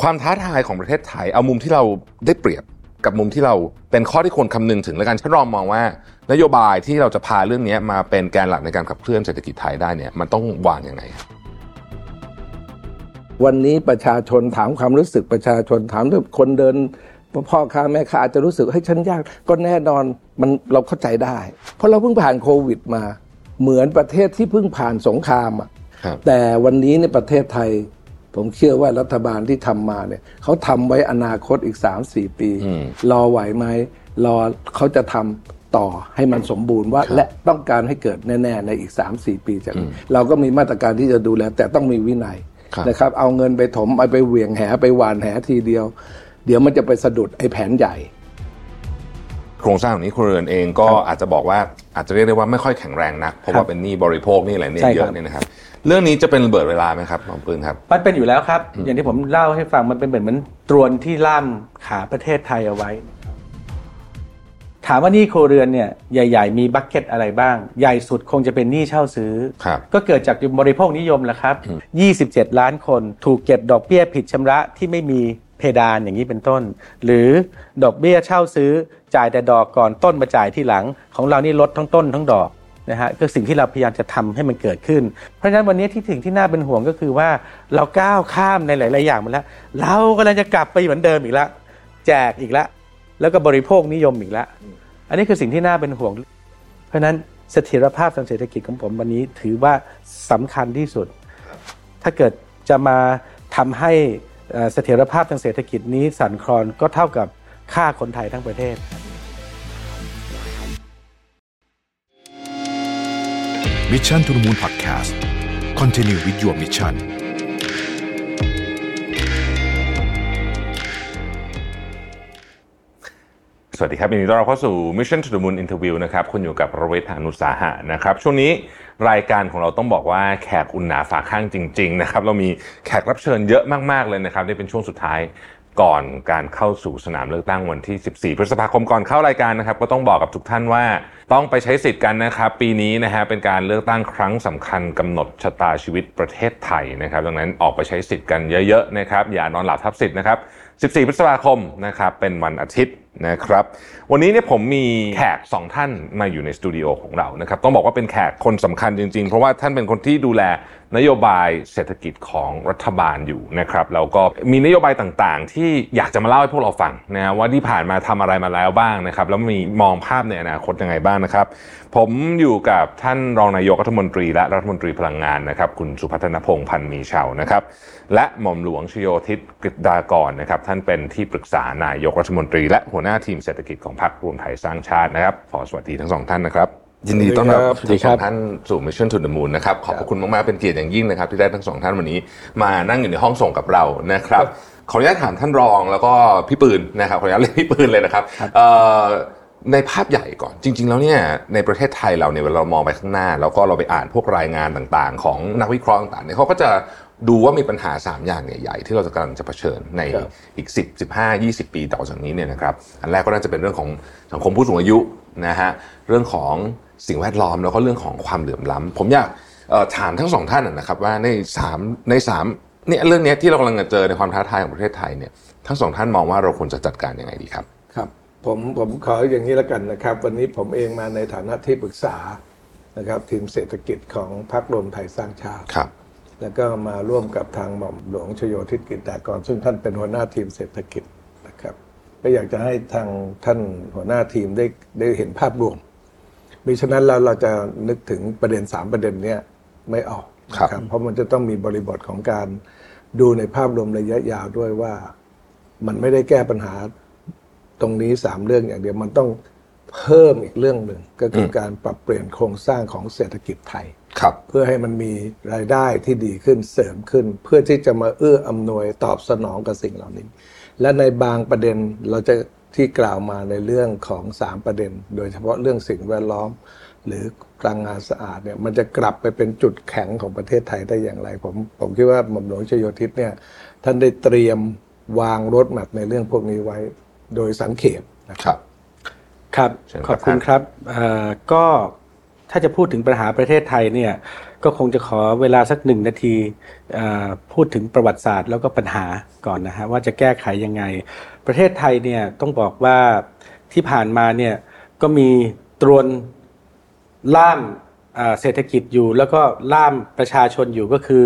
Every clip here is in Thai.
ความท้าทายของประเทศไทย เอามุมที่เราได้เปรียบกับมุมที่เราเป็นข้อที่ควรคำนึงถึงและกันฉันรองมองว่า นโยบายที่เราจะพาเรื่องนี้มาเป็นแกนหลักในการขับเคลื่อนเศรษฐกิจไทยได้เนี่ยมันต้องวางยังไง วันนี้ประชาชนถามความรู้สึกประชาชนถามเรื่องคนเดินพ่อค้าแม่ค้าอาจจะรู้สึกให้ฉันยากก็แน่นอนมันเราเข้าใจได้ เพราะเราเพิ่งผ่านโควิดมา เหมือนประเทศที่เพิ่งผ่านสงครามอะครับแต่วันนี้ในประเทศไทย ผมเชื่อว่ารัฐบาลที่ทำมาเนี่ยเขาทำไว้อนาคตอีก3-4ปีอืมรอไหวไหมรอเขาจะทำต่อให้มันสมบูรณ์ว่า และต้องการให้เกิดแน่ๆในอีก 3-4 ปีจากนี้เราก็มีมาตรการที่จะดูแล แต่ต้องมีวินัยครับนะครับ เอาเงินไปถมเอาไปเหวี่ยงแหไปหวานแหทีเดียว เดี๋ยวมันจะไปสะดุดไอ้แผนใหญ่ โครงสร้างของนี้ครัวเรือนเองก็อาจจะบอกว่าอาจจะเรียกได้ว่าไม่ค่อยแข็งแรงนักเพราะว่าเป็นหนี้บริโภคหนี่อะไรเนี่ยใช่ครับเยอะเนี่ยนะครับ เรื่องนี้จะเป็นระเบิดเวลาไหมครับหมอปืนครับ มันเป็นอยู่แล้วครับ อย่างที่ผมเล่าให้ฟังมันเป็นเหมือนเหมือนตรวนที่ล่ามขาประเทศไทยเอาไว้ ถามว่าหนี้ครัวเรือนเนี่ยใหญ่ ๆ มีบัคเก็ตอะไรบ้าง ใหญ่สุดคงจะเป็นหนี้เช่าซื้อครับก็เกิดจากบริโภคนิยมแหละครับ 27 ล้านคนถูกเก็บดอกเบี้ยผิดชำระที่ไม่มีเพดานอย่างนี้เป็นต้น หรือดอกเบี้ยเช่าซื้อจ่ายแต่ดอกก่อนต้นมาจ่ายที่หลัง ของเรานี่ลดทั้งต้นทั้งดอก นะฮะก็สิ่งที่เราพยายามจะทำให้มันเกิดขึ้น เพราะฉะนั้นวันนี้ที่ถึงที่น่าเป็นห่วงก็คือว่าเราก้าวข้ามในหลาย ๆ อย่างมาแล้ว เรากำลังจะกลับไปเหมือนเดิมอีกล้วแจกอีกล้วแล้วก็บริโภคนิยมอีกล้วอันนี้คือสิ่งที่น่าเป็นห่วง เพราะฉะนั้นเสถียรภาพทางเศรษฐกิจของผมวันนี้ถือว่าสำคัญที่สุด ถ้าเกิดจะมาทำให้เสถียรภาพทางเศรษฐกิจนี้สั่นคลอนก็เท่ากับฆ่าคนไทยทั้งประเทศ Mission to the Moon Podcast Continue with your mission สวัสดีครับยินดีต้อนรับเข้าสู่ Mission to the Moon Interview นะครับ คุณอยู่กับประเวทหานุสาหะนะครับ ช่วงนี้รายการของเราต้องบอกว่าแขกอุ่นหนาฝาข้างจริง ๆ นะครับ เรามีแขกรับเชิญเยอะมาก ๆ เลยนะครับ นี่เป็นช่วงสุดท้าย ก่อนการเข้าสู่สนามเลือกตั้งวันที่ 14 พฤษภาคมก่อนเข้ารายการนะครับ ก็ต้องบอกกับทุกท่านว่าต้องไปใช้สิทธิ์กันนะครับ ปีนี้นะฮะเป็นการเลือกตั้งครั้งสำคัญกำหนดชะตาชีวิตประเทศไทยนะครับดังนั้นออกไปใช้สิทธิ์กันเยอะๆนะครับอย่านอนหลับทับสิทธิ์นะครับ 14 พฤษภาคมนะครับเป็นวันอาทิตย์นะครับ วันนี้เนี่ยผมมีแขกสองท่านมาอยู่ในสตูดิโอของเรานะครับ ต้องบอกว่าเป็นแขกคนสำคัญจริงๆ เพราะว่าท่านเป็นคนที่ดูแลนโยบายเศรษฐกิจของรัฐบาลอยู่นะครับแล้วก็มีนโยบายต่างๆ ที่อยากจะมาเล่าให้พวกเราฟังนะว่าที่ผ่านมาทำอะไรมาแล้วบ้างนะครับ แล้วมีมองภาพในอนาคตยังไงบ้างนะครับ ผมอยู่กับท่านรองนายกรัฐมนตรี และรัฐมนตรีพลังงานนะครับ คุณสุพัฒนพงษ์พันธ์มีเชานะครับ และหม่อมหลวงชโยธิตกฤษดากรนะครับ ท่านเป็นที่ปรึกษานายกรัฐมนตรี และหัวหน้าทีมเศรษฐกิจของพรรครวมไทยสร้างชาตินะครับ ขอสวัสดีทั้งสองท่านนะครับ ยินดีต้อนรับสวัสดีทั้งคสรัอบงท่านสู่ Mission to the Moon นะครับ ขอบพระคุณมาก ๆ เป็นเกียรติอย่างยิ่งนะครับ ที่ได้ทั้งสองท่านวันนี้ มานั่งอยู่ในห้องส่งกับเรานะครับ ขออนุญาตถามท่านรองแล้วก็พี่ปืนนะครับ ขออนุญาตเรียกพี่ปืนเลยนะครับเอ่อในภาพใหญ่ก่อนจริง ๆ แล้วเนี่ยในประเทศไทยเราเนี่ยเวลาเรามองไปข้างหน้า แล้วก็เราไปอ่านพวกรายงานต่างๆ ของนักวิเคราะห์ต่างๆเนี่ยเขาก็จะ ดูว่ามีปัญหา 3 อย่างใหญ่ๆที่เราจะกำลังจะเผชิญในครับอีก 10 15 20 ปีต่อจากนี้เนี่ยนะครับอันแรกก็น่าจะเป็นเรื่องของสังคมผู้สูงอายุนะฮะเรื่องของสิ่งแวดล้อมแล้วก็เรื่องของความเหลื่อมล้ำผมอยากเอ่อถามทั้งสองท่านนะนะครับว่าในสามในสามเนี่ยเรื่องเนี้ยที่เรากำลังจะเจอในความท้าทายของประเทศไทยเนี่ยทั้งสองท่านมองว่าเราควรจะจัดการยังไงดีครับครับผมผมขออย่างนี้แล้วกันนะครับ วันนี้ผมเองมาในฐานะที่ปรึกษานะครับทีมเศรษฐกิจของพรรครวมไทยสร้างชาติครับ แล้วก็มาร่วมกับทางหม่อมหลวงชโยธิตกิจดากร ซึ่งท่านเป็นหัวหน้าทีมเศรษฐกิจนะครับก็อยากจะให้ทางท่านหัวหน้าทีมได้ได้เห็นภาพรวมมิฉะนั้นแล้วเราจะนึกถึงประเด็นสามประเด็นเนี้ยไม่ออกครับนะเพราะมันจะต้องมีบริบทของการดูในภาพรวมระยะยาวด้วยว่า มันไม่ได้แก้ปัญหาตรงนี้สามเรื่องอย่างเดียวมันต้องเพิ่มอีกเรื่องหนึ่งก็คืออการปรับเปลี่ยนโครงสร้างของเศรษฐกิจไทยครับ เพื่อให้มันมีรายได้ที่ดีขึ้นเสริมขึ้น เพื่อที่จะมาเอื้ออำนวยตอบสนองกับสิ่งเหล่านี้ และในบางประเด็นเราจะที่กล่าวมาในเรื่องของสามประเด็น โดยเฉพาะเรื่องสิ่งแวดล้อม หรือพลังงานสะอาดเนี่ยมันจะกลับไปเป็นจุดแข็งของประเทศไทยได้อย่างไร ผมผมคิดว่าหม่อมหลวงชโยธิตเนี่ยท่านได้เตรียมวางรถแมพในเรื่องพวกนี้ไว้โดยสังเขปนะครับ ครับเชิญครับขอบคุณครับเอ่อก็ ถ้าจะพูดถึงปัญหาประเทศไทยเนี่ยก็คงจะขอเวลาสักหนึ่งนาทีพูดถึงประวัติศาสตร์แล้วก็ปัญหาก่อนนะฮะว่าจะแก้ไขยังไง ประเทศไทยเนี่ยต้องบอกว่าที่ผ่านมาเนี่ยก็มีตรวนล่ามเศรษฐกิจอยู่ แล้วก็ล่ามประชาชนอยู่ก็คือ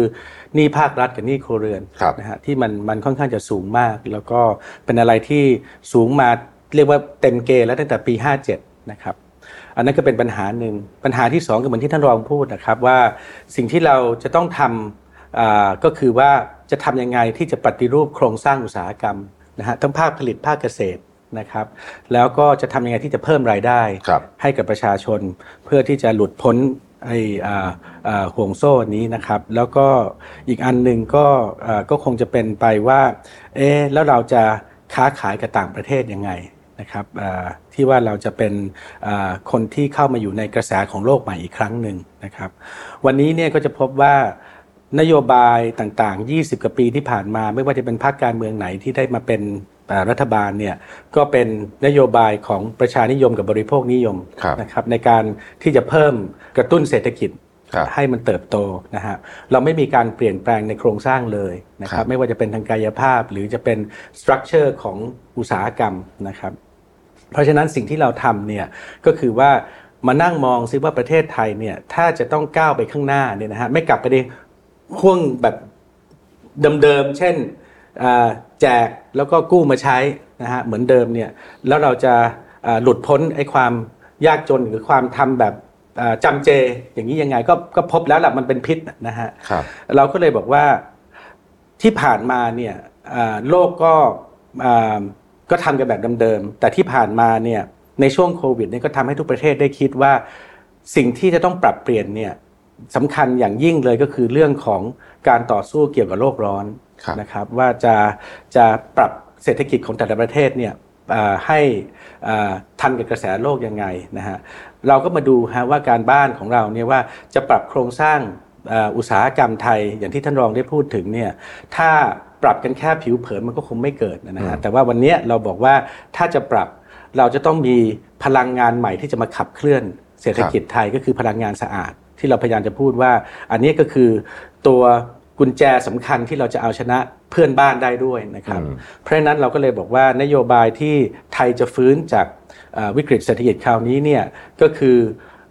หนี้ภาครัฐกับหนี้ครัวเรือนนะฮะที่มันมันค่อนข้างจะสูงมาก แล้วก็เป็นอะไรที่สูงมาเรียกว่าเต็มเกณฑ์แล้วตั้งแต่ปี 57 นะครับ อันนั้นก็เป็นปัญหาหนึ่งปัญหาที่ 2 ก็เหมือนที่ท่านรองพูดนะครับว่าสิ่งที่เราจะต้องทำก็คือว่าจะทำยังไงที่จะปฏิรูปโครงสร้างอุตสาหกรรมนะฮะทั้งภาคผลิตภาคเกษตรนะครับแล้วก็จะทำยังไงที่จะเพิ่มรายได้ให้กับประชาชน เพื่อที่จะหลุดพ้นไอ้ห่วงโซ่นี้นะครับ แล้วก็อีกอันหนึ่งก็ก็คงจะเป็นไปว่าเอ๊แล้วเราจะค้าขายกับต่างประเทศยังไง นะครับที่ว่าเราจะเป็นคนที่เข้ามาอยู่ในกระแสของโลกใหม่อีกครั้งหนึ่งนะครับ วันนี้เนี่ยก็จะพบว่านโยบายต่างๆ 20 กว่าปีที่ผ่านมา ไม่ว่าจะเป็นพรรคการเมืองไหนที่ได้มาเป็นรัฐบาลเนี่ยก็เป็นนโยบายของประชานิยมกับบริโภคนิยมนะครับในการที่จะเพิ่มกระตุ้นเศรษฐกิจให้มันเติบโตนะฮะเราไม่มีการเปลี่ยนแปลงในโครงสร้างเลยนะครับไม่ว่าจะเป็นทางกายภาพหรือจะเป็นสตรัคเจอร์ของอุตสาหกรรมนะครับ เพราะฉะนั้นสิ่งที่เราทำเนี่ยก็คือว่ามานั่งมองซิว่าประเทศไทยเนี่ยถ้าจะต้องก้าวไปข้างหน้าเนี่ยนะฮะไม่กลับไปในห่วงแบบเดิมๆเช่นแจกแล้วก็กู้มาใช้นะฮะเหมือนเดิมเนี่ยแล้วเราจะหลุดพ้นไอ้ความยากจนหรือความทำแบบจำเจอย่างนี้ยังไงก็ก็พบแล้วแหละมันเป็นพิษนะฮะเราก็เลยบอกว่าที่ผ่านมาเนี่ยโลกก็ ก็ทำกันแบบเดิมๆแต่ที่ผ่านมาเนี่ยในช่วงโควิดนี่ก็ทำให้ทุกประเทศได้คิดว่า สิ่งที่จะต้องปรับเปลี่ยนเนี่ยสำคัญอย่างยิ่งเลยก็คือเรื่องของการต่อสู้เกี่ยวกับโลกร้อนนะครับว่าจะจะปรับเศรษฐกิจของแต่ละประเทศเนี่ยให้ทันกับกระแสโลกยังไงนะฮะเราก็มาดูฮะว่าการบ้านของเราเนี่ยว่าจะปรับโครงสร้างอุตสาหกรรมไทยอย่างที่ท่านรองได้พูดถึงเนี่ยถ้า ปรับกันแค่ผิวเผินมันก็คงไม่เกิดนะฮะแต่ว่าวันนี้เราบอกว่าถ้าจะปรับเราจะต้องมีพลังงานใหม่ที่จะมาขับเคลื่อนเศรษฐกิจไทยก็คือพลังงานสะอาด ที่เราพยายามจะพูดว่า อันนี้ก็คือตัวกุญแจสำคัญที่เราจะเอาชนะเพื่อนบ้านได้ด้วยนะครับ เพราะฉะนั้นเราก็เลยบอกว่านโยบายที่ไทยจะฟื้นจากวิกฤตเศรษฐกิจคราวนี้เนี่ยก็คือ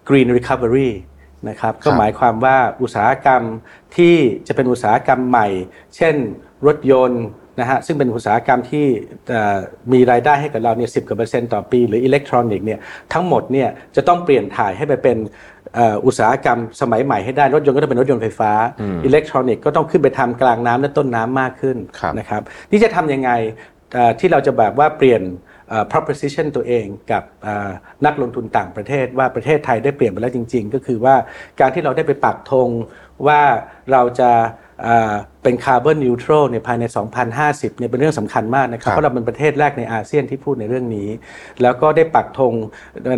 green recovery นะครับก็หมายความว่าอุตสาหกรรมที่จะเป็นอุตสาหกรรมใหม่ เช่น รถยนต์นะฮะซึ่งเป็นอุตสาหกรรมที่มีรายได้ให้กับเราเนี่ยสิกว่าเปอร์เซ็นต์ต่อปี หรืออิเล็กทรอนิกส์เนี่ยทั้งหมดเนี่ยจะต้องเปลี่ยนถ่ายให้ไปเป็นอุตสาหกรรมสมัยใหม่ให้ได้ รถยนต์ก็ต้องเป็นรถยนต์ไฟฟ้า อิเล็กทรอนิกส์ก็ต้องขึ้นไปทำกลางน้ำและต้นน้ำมากขึ้นนะครับนี่จะทำยังไงที่เราจะแบบว่าเปลี่ยน proposition ตัวเองกับนักลงทุนต่างประเทศว่าประเทศไทยได้เปลี่ยนไปแล้วจริง ๆ ก็คือว่าการที่เราได้ไปปักธงว่าเราจะ เป็นคาร์บอนนิวทรัลในภายใน 2050 เนี่ยเป็นเรื่องสำคัญมากนะครับ เพราะเราเป็นประเทศแรกในอาเซียนที่พูดในเรื่องนี้ แล้วก็ได้ปักธง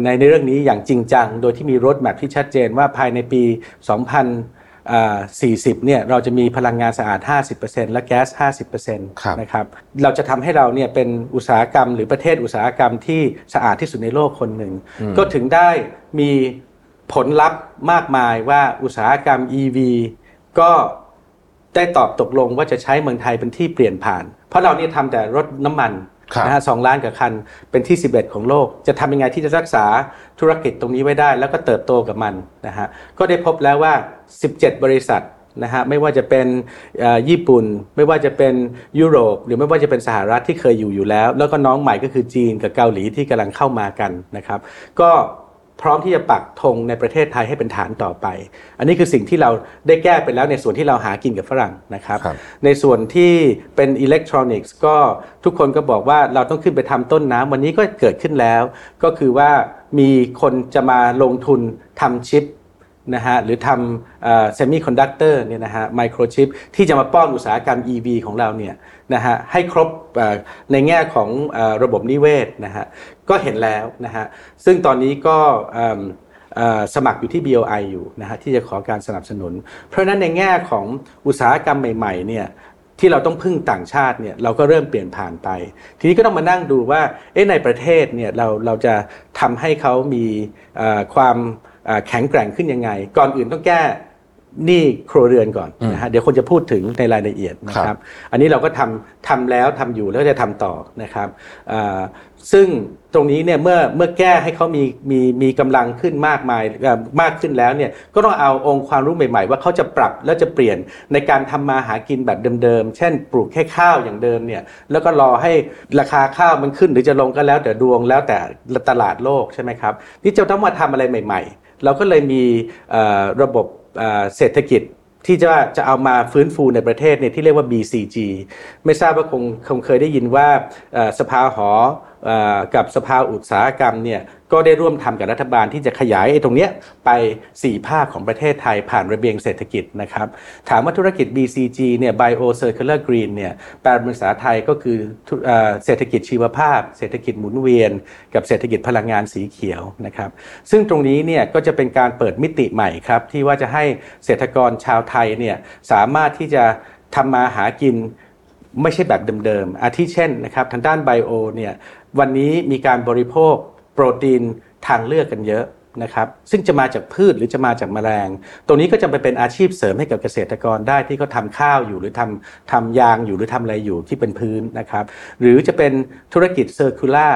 ในในเรื่องนี้อย่างจริงจัง โดยที่มีรถแมพที่ชัดเจนว่าภายในปี2040 เนี่ย เราจะมีพลังงานสะอาด 50%และแก๊ส 50%นะครับ เราจะทำให้เราเนี่ยเป็นอุตสาหกรรม หรือประเทศอุตสาหกรรมที่สะอาดที่สุดในโลกคนหนึ่ง ก็ถึงได้มีผลลัพธ์มากมายว่าอุตสาหกรรม EV ก็ ได้ตอบตกลงว่าจะใช้เมืองไทยเป็นที่เปลี่ยนผ่าน เพราะเราเนี่ยทำแต่รถน้ำมันนะฮะสองล้านกับคันเป็นที่ 11 ของโลก จะทำยังไงที่จะรักษาธุรกิจตรงนี้ไว้ได้ แล้วก็เติบโตกับมันนะฮะก็ได้พบแล้วว่า 17 บริษัทนะฮะไม่ว่าจะเป็นญี่ปุ่น ไม่ว่าจะเป็นยุโรป หรือไม่ว่าจะเป็นสหรัฐที่เคยอยู่อยู่แล้ว แล้วก็น้องใหม่ก็คือจีนกับเกาหลีที่กำลังเข้ามากันนะครับ ก็ พร้อมที่จะปักธงในประเทศไทยให้เป็นฐานต่อไป อันนี้คือสิ่งที่เราได้แก้ไปแล้วในส่วนที่เราหากินกับฝรั่งนะครับรบในส่วนที่เป็นอิเล็กทรอนิกส์ก็ทุกคนก็บอกว่าเราต้องขึ้นไปทำต้นน้ำวันนี้ก็เกิดขึ้นแล้ว ก็คือว่ามีคนจะมาลงทุนทำชิป นะฮะหรือทำ semiconductor เนี่ยนะฮะ microchip ที่จะมาป้อนอุตสาหกรรม EV ของเราเนี่ยนะฮะให้ครบในแง่ของระบบนิเวศนะฮะก็เห็นแล้วนะฮะซึ่งตอนนี้ก็สมัครอยู่ที่ BOI อยู่นะฮะที่จะขอการสนับสนุน เพราะนั้นในแง่ของอุตสาหกรรมใหม่ๆเนี่ยที่เราต้องพึ่งต่างชาติเนี่ยเราก็เริ่มเปลี่ยนผ่านไป ทีนี้ก็ต้องมานั่งดูว่าเอ๊ะในประเทศเนี่ยเราเราจะทำให้เขามีความ แข็งแกร่งขึ้นยังไง ก่อนอื่นต้องแก้หนี้ครัวเรือนก่อนนะฮะเดี๋ยวคนจะพูดถึงในรายละเอียดนะคครัรับบอันนี้เราก็ทำทำแล้วทำอยู่แล้วก็จะทำต่อนะครับเอ่อซึ่งตรงนี้เนี่ยเมื่อเมื่อแก้ให้เขามีมีมีกำลังขึ้นมากมายเอ่อมากขึ้นแล้วเนี่ยก็ต้องเอาองค์ความรู้ใหม่ ๆ ว่าเขาจะปรับแล้วจะเปลี่ยนในการทำมาหากินแบบเดิมๆเช่น ปลูกแค่ข้าวอย่างเดิมเนี่ยแล้วก็รอให้ราคาข้าวมันขึ้นหรือจะลงก็แล้วแต่ดวงแล้วแต่ตลาดโลกใช่ไหมครับนี่จะต้องมาทำอะไรใหม่ ๆ เราก็เลยมีระบบเศรษฐกิจที่จะจะเอามาฟื้นฟูในประเทศเนี่ยที่เรียกว่า BCG ไม่ทราบว่าคงคงเคยได้ยินว่าสภาหอ กับสภาอุตสาหกรรมเนี่ยก็ได้ร่วมทำกับรัฐบาลที่จะขยายไอ้ตรงเนี้ยไป 4 ภาคของประเทศไทยผ่านระเบียงเศรษฐกิจนะครับถามว่าธุรกิจ BCG เนี่ย Bio Circular Green เนี่ยแปลเป็นภาษาไทยก็คือเอ่อเศรษฐกิจชีวภาพ เศรษฐกิจหมุนเวียน กับเศรษฐกิจพลังงานสีเขียวนะครับซึ่งตรงนี้เนี่ยก็จะเป็นการเปิดมิติใหม่ครับที่ว่าจะให้เศรษฐกรชาวไทยเนี่ยสามารถที่จะทำมาหากินไม่ใช่แบบเดิมๆอาทิเช่นนะครับทางด้านไบโอเนี่ย วันนี้มีการบริโภคโปรตีนทางเลือกกันเยอะนะครับซึ่งจะมาจากพืชหรือจะมาจากแมลง ตรงนี้ก็จะไปเป็นอาชีพเสริมให้กับเกษตรกรได้ที่เขาทำข้าวอยู่หรือทำทำยางอยู่หรือทำอะไรอยู่ที่เป็นพื้นนะครับหรือจะเป็นธุรกิจเซอร์คูล่า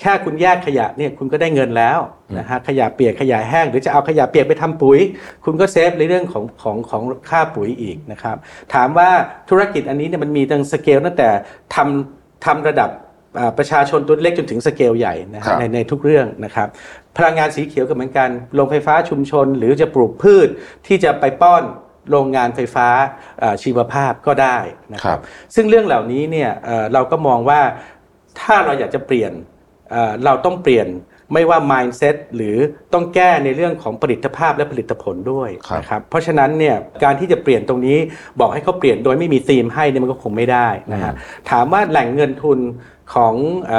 แค่คุณแยกขยะเนี่ยคุณก็ได้เงินแล้วนะฮะขยะเปียกขยะแห้ง หรือจะเอาขยะเปียกไปทำปุ๋ย คุณก็เซฟในเรื่องของของของค่าปุ๋ยอีกนะครับถามว่าธุรกิจอันนี้เนี่ยมันมีตั้งสเกลตั้งแต่ทำทำระดับ ประชาชนตัวเล็กจนถึงสเกลใหญ่นะครัฮะบในในทุกเรื่องนะครับพลังงานสีเขียวก็เหมือนกันโรงไฟฟ้าชุมชน หรือจะปลูกพืชที่จะไปป้อนโรงงานไฟฟ้าอ่าชีวภาพก็ได้นะคครัรับบซึ่งเรื่องเหล่านี้เนี่ยเอ่อเราก็มองว่าถ้าเราอยากจะเปลี่ยนเอ่อเราต้องเปลี่ยนไม่ว่า mindset หรือต้องแก้ในเรื่องของผลิตภาพและผลิตผลด้วยครับนะครับเพราะฉะนั้นเนี่ยการที่จะเปลี่ยนตรงนี้บอกให้เขาเปลี่ยนโดยไม่มีธีมให้เนี่ยมันก็คงไม่ได้นะฮะถามว่าแหล่งเงินทุน ของอ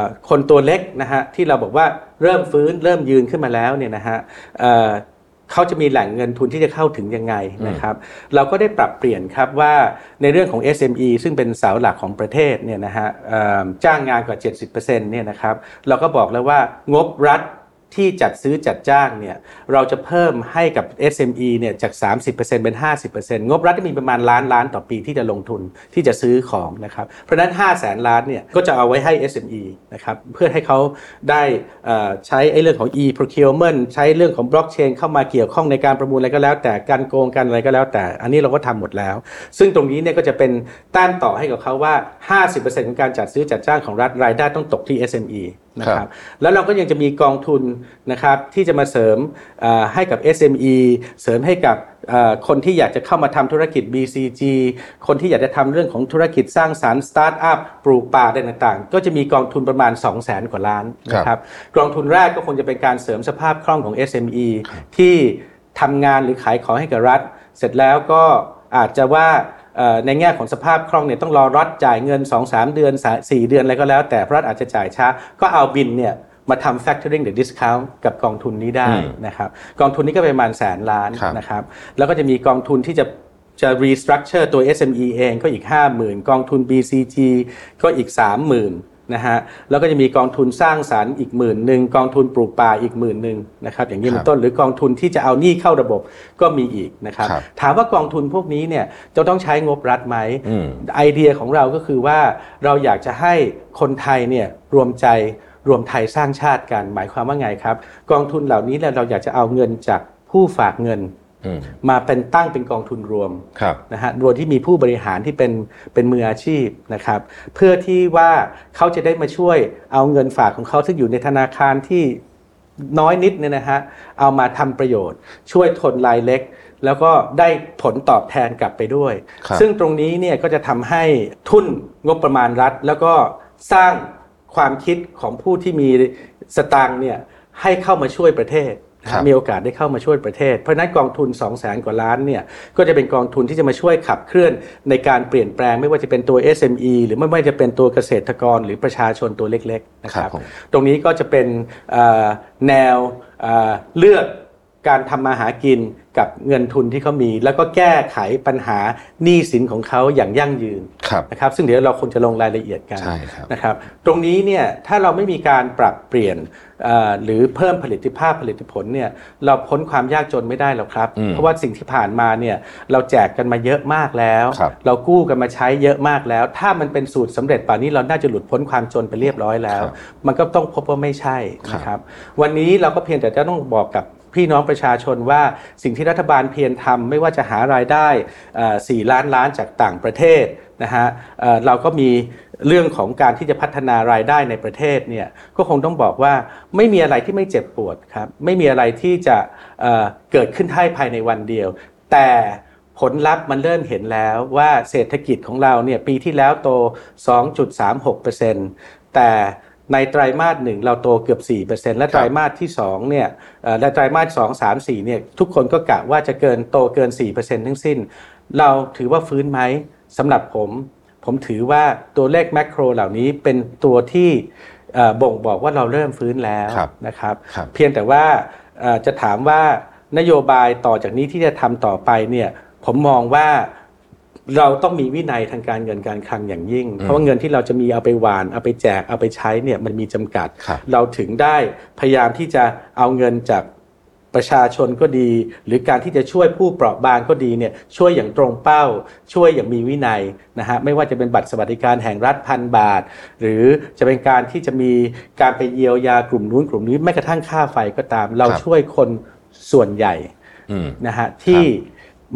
อคนตัวเล็กนะฮะที่เราบอกว่าเริ่มฟื้นเริ่มยืนขึ้นมาแล้วเนี่ยนะฮะเขาจะมีแหล่งเงินทุนที่จะเข้าถึงยังไงนะครับ เราก็ได้ปรับเปลี่ยนครับว่าในเรื่องของ SME ซึ่งเป็นเสาหลักของประเทศเนี่ยนะฮะจ้างงานกว่า 70%เนี่ยนะครับ เราก็บอกแล้วว่างบรัฐ ที่จัดซื้อจัดจ้างเนี่ยเราจะเพิ่มให้กับ SME เนี่ยจาก 30%เป็น 50%งบรัฐที่มีประมาณล้านล้านต่อปีที่จะลงทุนที่จะซื้อของนะครับเพราะนั้น 5 0 0แสนล้านเนี่ยก็จะเอาไว้ให้ SME นะครับเพื่อให้เขาได้ใช้ไอ้เรื่องของ e-procurement ใช้เรื่องของ blockchain เข้ามาเกี่ยวข้องในการประมูลอะไรก็แล้ว แต่การโกงกันอะไรก็แล้ว แต่อันนี้เราก็ทำหมดแล้ว ซึ่งตรงนี้เนี่ยก็จะเป็นต้านต่อให้กับเขาว่า 50%ของการจัดซื้อจัดจ้างของรัฐรายได้ต้องตกที่ SME นะคครัรับบแล้วเราก็ยังจะมีกองทุนนะครับที่จะมาเสริมเอ่อให้กับ SME เสริมให้กับเอ่อคนที่อยากจะเข้ามาทำธุรกิจ BCG คนที่อยากจะทำเรื่องของธุรกิจสร้างสารรค์สตาร์ทอัพปลูกป่าอะไรต่างๆ ก็จะมีกองทุนประมาณ 2 0 0แสนกว่าล้านนะครับกองทุนแรกก็คงจะเป็นการเสริมสภาพคล่องของ SME ที่ทำงานหรือขายของให้กับรัฐ เสร็จแล้วก็อาจจะว่าเอ่อ ในแง่ของสภาพคล่องเนี่ยต้องรอรัฐจ่ายเงิน 2-3 เดือน 4 เดือนอะไรก็แล้ว แต่เพราะรัฐอาจจะจ่ายช้า ก็เอาบินเนี่ยมาทำ factoring หรือ discount กับกองทุนนี้ได้อืมนะครับกองทุนนี้ก็ประมาณแสนล้านครับนะครับแล้วก็จะมีกองทุนที่จะจะ restructure ตัว SME เองก็อีก 50,000 กองทุน BCG ก็อีก 30,000 นะฮะแล้วก็จะมีกองทุนสร้างสารรค์อีกหมื่นหนึ่งกองทุนปลูกป่าอีกหมื่นหนึ่งนะครับอย่างนี้ครัเป็บนต้นหรือกองทุนที่จะเอาหนี้เข้าระบบก็มีอีกนะครับครับถามว่ากองทุนพวกนี้เนี่ยจะต้องใช้งบรัฐไหมอืมไอเดียของเราก็คือว่าเราอยากจะให้คนไทยเนี่ยรวมใจรวมไทยสร้างชาติกันหมายความว่าไงครับ กองทุนเหล่านี้เนี่ยเราอยากจะเอาเงินจากผู้ฝากเงินอื มมาเป็นตั้งเป็นกองทุนรวมครับนะฮะโดยที่มีผู้บริหารที่เป็นเป็นมืออาชีพนะครับเพื่อที่ว่าเขาจะได้มาช่วยเอาเงินฝากของเขาซึ่งอยู่ในธนาคารที่น้อยนิดเนี่ยนะฮะเอามาทำประโยชน์ ช่วยทนรายเล็ก แล้วก็ได้ผลตอบแทนกลับไปด้วยครับซึ่งตรงนี้เนี่ยก็จะทำให้ทุนงบประมาณรัฐ แล้วก็สร้างความคิดของผู้ที่มีสตางค์เนี่ยให้เข้ามาช่วยประเทศครับ มีโอกาสได้เข้ามาช่วยประเทศ เพราะฉะนั้นกองทุน 2 0 0แสนกว่าล้านเนี่ยก็จะเป็นกองทุนที่จะมาช่วยขับเคลื่อนในการเปลี่ยนแปลงไม่ว่าจะเป็นตัว SME หรือไม่ว่าจะเป็นตัวเกษตรกรหรือประชาชนตัวเล็กๆนะคครัรับบผมตรงนี้ก็จะเป็นเอ่อแนวเอ่อเลือก การทำมาหากินกับเงินทุนที่เขามี แล้วก็แก้ไขปัญหาหนี้สินของเขาอย่างยั่งยืนครับนะครับ ซึ่งเดี๋ยวเราคงจะลงรายละเอียดกันใช่ครับนะครับ ตรงนี้เนี่ยถ้าเราไม่มีการปรับเปลี่ยนเอ่อหรือเพิ่มผลิตภาพผลิตผลเนี่ยเราพ้นความยากจนไม่ได้หรอกครับอืมเพราะว่าสิ่งที่ผ่านมาเนี่ยเราแจกกันมาเยอะมากแล้วครับเรากู้กันมาใช้เยอะมากแล้ว ถ้ามันเป็นสูตรสำเร็จป่านนี้เราน่าจะหลุดพ้นความจนไปเรียบร้อยแล้วครับมันก็ต้องพบว่าไม่ใช่ครับนะครับ วันนี้เราก็เพียงแต่จะต้องบอกกับ พี่น้องประชาชนว่าสิ่งที่รัฐบาลเพียรทำไม่ว่าจะหารายได้เอ่อ4ล้านล้านจากต่างประเทศนะฮะเราก็มีเรื่องของการที่จะพัฒนารายได้ในประเทศเนี่ยก็คงต้องบอกว่าไม่มีอะไรที่ไม่เจ็บปวดครับไม่มีอะไรที่จะเเกิดขึ้นให้ภายในวันเดียว แต่ผลลัพธ์มันเริ่มเห็นแล้วว่าเศรษฐกิจของเราเนี่ยปีที่แล้วโต 2.36%แต่ ในไตรมาสหนึ่งเราโตเกือบ 4%และไตรมาสที่2เนี่ยเอ่อและไตรมาส2 3 4เนี่ยทุกคนก็กะว่าจะเกินโตเกิน 4%ทั้งสิ้น เราถือว่าฟื้นไหมสำหรับผม ผมถือว่าตัวเลขแมกโรเหล่านี้เป็นตัวที่เอ่อบ่งบอกว่าเราเริ่มฟื้นแล้วครับนะครับครับเพียงแต่ว่าเอ่อจะถามว่านโยบายต่อจากนี้ที่จะทำต่อไปเนี่ยผมมองว่า เราต้องมีวินัยทางการเงินการคลังอย่างยิ่ง เพราะว่าเงินที่เราจะมีเอาไปหวาน เอาไปแจกเอาไปใช้เนี่ยมันมีจำกัดครับเราถึงได้พยายามที่จะเอาเงินจากประชาชนก็ดี หรือการที่จะช่วยผู้เปราะบางก็ดีเนี่ยช่วยอย่างตรงเป้า ช่วยอย่างมีวินัยนะฮะไม่ว่าจะเป็นบัตรสวัสดิการแห่งรัฐพันบาท หรือจะเป็นการที่จะมีการไปเยียวยากลุ่มนู้นกลุ่มนี้แม้กระทั่งค่าไฟก็ตาม เราครับช่วยคนส่วนใหญ่อืมนะฮะที่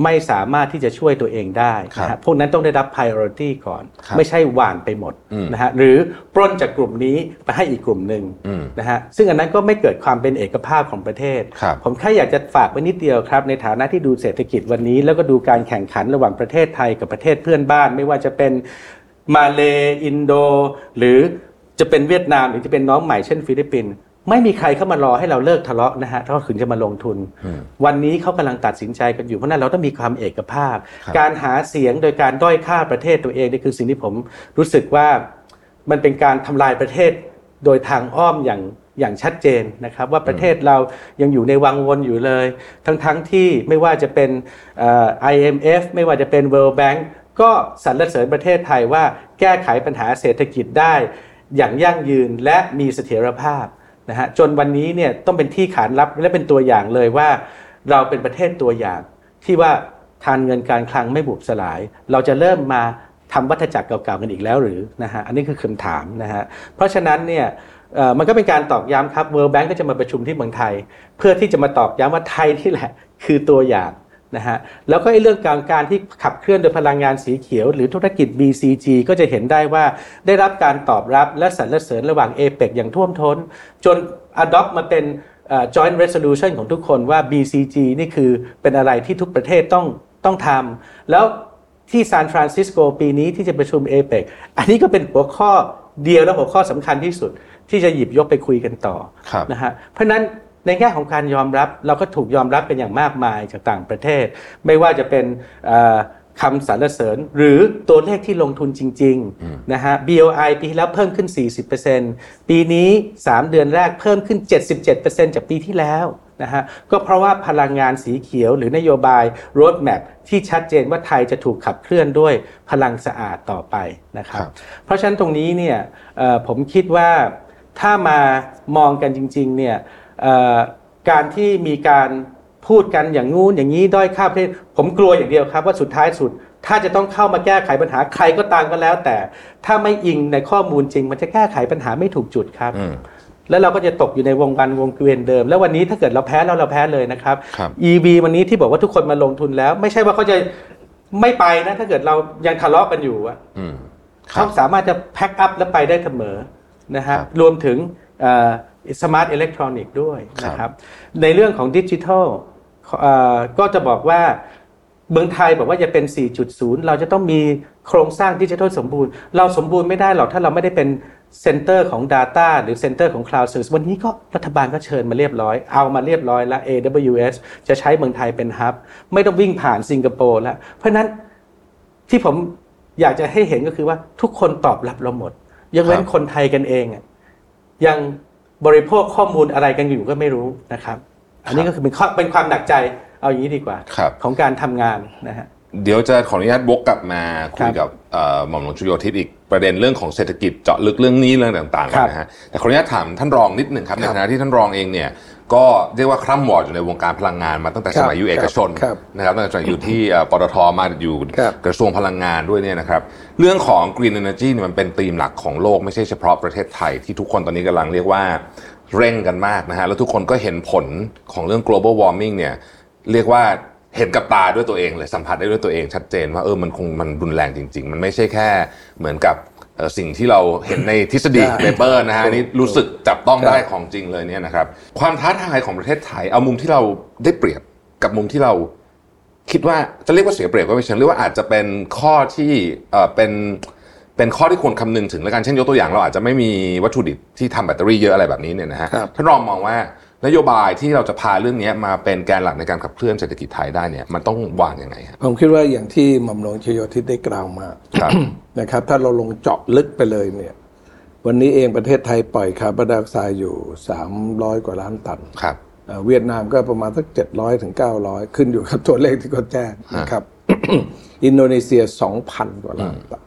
ไม่สามารถที่จะช่วยตัวเองได้ครับนะฮะพวกนั้นต้องได้รับ priority ก่อนครับไม่ใช่หวานไปหมดอืมนะฮะหรือปล้นจากกลุ่มนี้ไปให้อีกกลุ่มหนึ่งอืมนะฮะซึ่งอันนั้นก็ไม่เกิดความเป็นเอกภาพของประเทศครับผมแค่อยากจะฝากไว้นิดเดียวครับ ในฐานะที่ดูเศรษฐกิจวันนี้ แล้วก็ดูการแข่งขันระหว่างประเทศไทยกับประเทศเพื่อนบ้าน ไม่ว่าจะเป็นมาเลอินโด หรือจะเป็นเวียดนามหรือจะเป็นน้องใหม่เช่นฟิลิปปินส์ ไม่มีใครเข้ามารอให้เราเลิกทะเลาะนะฮะถ้าถึงจะมาลงทุน วันนี้เขากำลังตัดสินใจกันอยู่เพราะฉะนั้นเราต้องมีความเอกภาพครับการหาเสียงโดยการด้อยค่าประเทศตัวเองนี่คือสิ่งที่ผมรู้สึกว่ามันเป็นการทำลายประเทศโดยทางอ้อมอย่างอย่างชัดเจนนะครับ ว่าประเทศเรายังอยู่ในวังวนอยู่เลย ทั้งทั้งที่ไม่ว่าจะเป็นเอ่อ IMF ไม่ว่าจะเป็น World Bank ก็สรรเสริญประเทศไทยว่าแก้ไขปัญหาเศรษฐกิจได้อย่างยั่งยืนและมีเสถียรภาพ นะฮะจนวันนี้เนี่ยต้องเป็นที่ขานรับและเป็นตัวอย่างเลยว่า เราเป็นประเทศตัวอย่างที่ว่าทานเงินการคลังไม่บุบสลาย เราจะเริ่มมาทำวัฏจักรเก่าๆกันอีกแล้วหรือนะฮะอันนี้คือคำถามนะฮะเพราะฉะนั้นเนี่ยมันก็เป็นการตอกย้ำครับ World Bank ก็จะมาประชุมที่เมืองไทย เพื่อที่จะมาตอกย้ำว่าไทยที่แหละ คือตัวอย่าง นะฮะแล้วก็ไอ้เรื่องการการที่ขับเคลื่อนโดยพลังงานสีเขียว หรือธุรกิจ BCG ก็จะเห็นได้ว่าได้รับการตอบรับและสรรเสริญระหว่าง APEC อย่างท่วมท้น จน adopt มาเป็นเอ่อ joint resolution ของทุกคนว่า BCG นี่คือเป็นอะไรที่ทุกประเทศต้องต้องทำแล้วที่ซานฟรานซิสโกปีนี้ที่จะประชุม APEC อันนี้ก็เป็นหัวข้อเดียวและหัวข้อสำคัญที่สุดที่จะหยิบยกไปคุยกันต่อครับนะฮะเพราะฉะนั้น ในแง่ของการยอมรับเราก็ถูกยอมรับกันอย่างมากมายจากต่างประเทศ ไม่ว่าจะเป็นเอ่อคำสรรเสริญหรือตัวเลขที่ลงทุนจริงๆนะฮะ BOI ปีที่แล้วเพิ่มขึ้น 40%ปีนี้ 3 เดือนแรกเพิ่มขึ้น 77%จากปีที่แล้วนะฮะก็เพราะว่าพลังงานสีเขียวหรือนโยบาย roadmap ที่ชัดเจนว่าไทยจะถูกขับเคลื่อนด้วยพลังสะอาดต่อไปนะครับครับเพราะฉะนั้นตรงนี้เนี่ยเอ่อผมคิดว่าถ้ามามองกันจริงๆเนี่ยเอ่อ การที่มีการพูดกันอย่างงู้นอย่างนี้ด้อยค่าประเทศผมกลัวอย่างเดียวครับ ว่าสุดท้ายสุด ถ้าจะต้องเข้ามาแก้ไขปัญหาใครก็ตามก็แล้ว แต่ถ้าไม่อิงในข้อมูลจริง มันจะแก้ไขปัญหาไม่ถูกจุดครับอืมแล้วเราก็จะตกอยู่ในวงการวงเวียนเดิม แล้ววันนี้ถ้าเกิดเราแพ้แล้วเราแพ้เลยนะครับครับ EV วันนี้ที่บอกว่าทุกคนมาลงทุนแล้ว ไม่ใช่ว่าเขาจะไม่ไปนะ ถ้าเกิดเรายังทะเลาะกันอยู่อะอืมครัเขาสามารถจะ pack up แล้วไปได้เสมอนะฮะครับรวมถึง smart electronics ด้วยครับนะครับ ในเรื่องของดิจิทัลเอ่อก็จะบอกว่าเมืองไทยบอกว่าจะเป็น 4.0 เราจะต้องมีโครงสร้างดิจิทัลสมบูรณ์ เราสมบูรณ์ไม่ได้หรอกถ้าเราไม่ได้เป็น center ของ Data หรือ center ของ Cloud Service วันนี้ก็รัฐบาลก็เชิญมาเรียบร้อย เอามาเรียบร้อยแล้ว AWS จะใช้เมืองไทยเป็นฮับ ไม่ต้องวิ่งผ่านสิงคโปร์แล้ว เพราะฉะนั้นที่ผมอยากจะให้เห็นก็คือว่าทุกคนตอบรับเราหมดยกเว้นครับคนไทยกันเองอะยัง บริโภคข้อมูลอะไรกันอยู่ก็ไม่รู้นะครับ อันนี้ก็คือเป็นข้อเป็นความหนักใจเอาอย่างนี้ดีกว่าครับของการทำงานนะฮะเดี๋ยวจะขออนุญาตวกกลับมาคุยครักับบเอ่อหม่อมหลวงชโยธิตอีกประเด็นเรื่องของเศรษฐกิจเจาะลึกเรื่องนี้เรื่องต่างๆครักับนนะฮะแต่ขออนุญาตถามท่านรองนิดหนึ่งครับในฐานะที่ท่านรองเองเนี่ย ก็เรียกว่าคร่ำวอร์ดอยู่ในวงการพลังงานมาตั้งแต่ครัสบมัยอยู่เอกชนครับนะครับตั้งแต่สมัยอยู่ที่เอ่อปตทมาอยู่ครับกระทรวงพลังงานด้วยเนี่ยนะครับเรื่องของ Green Energy เนี่ยมันเป็นธีมหลักของโลกไม่ใช่เฉพาะประเทศไทยที่ทุกคนตอนนี้กำลังเรียกว่าเร่งกันมากนะฮะแล้วทุกคนก็เห็นผลของเรื่อง global warming เนี่ยเรียกว่าเห็นกับตาด้วยตัวเองเลยสัมผัสได้ด้วยตัวเองชัดเจนว่าเออมันคงมันรุนแรงจริง ๆ มันไม่ใช่แค่เหมือนกับเอ่อ สิ่งที่เราเห็นในทฤษฎีใช่เปเปอร์นะฮะอันนี่รู้สึกจับต้องครับได้ของจริงเลยเนี่ยนะครับ ความท้าทายของประเทศไทยเอามุมที่เราได้เปรียบกับมุมที่เราคิดว่าจะเรียกว่าเสียเปรียบก็ไม่เชิงเรียกว่าอาจจะเป็นข้อที่เอ่อเป็นเป็นข้อที่ควรคำนึงถึงแล้วกันเช่นยกตัวอย่างเราอาจจะไม่มีวัตถุดิบที่ทำแบตเตอรี่เยอะอะไรแบบนี้เนี่ยนะฮะครับท่านรองมองว่า นโยบายที่เราจะพาเรื่องนี้มาเป็นแกนหลักในการขับเคลื่อนเศรษฐกิจไทยได้เนี่ยมันต้องวางยังไงฮะผมคิดว่าอย่างที่หม่อมหลวงชโยธิตได้กล่าวมาครับนะครับถ้าเราลงเจาะลึกไปเลยเนี่ยวันนี้เองประเทศไทยปล่อยคาร์บอนไดออกไซด์อยู่ 300 กว่าล้านตันครับเอ่อเวียดนามก็ประมาณสัก 700ถึง900 ขึ้นอยู่กับตัวเลขที่เขาแจ้งนะครับอินโดนีเซีย 2,000 กว่าล้านตัน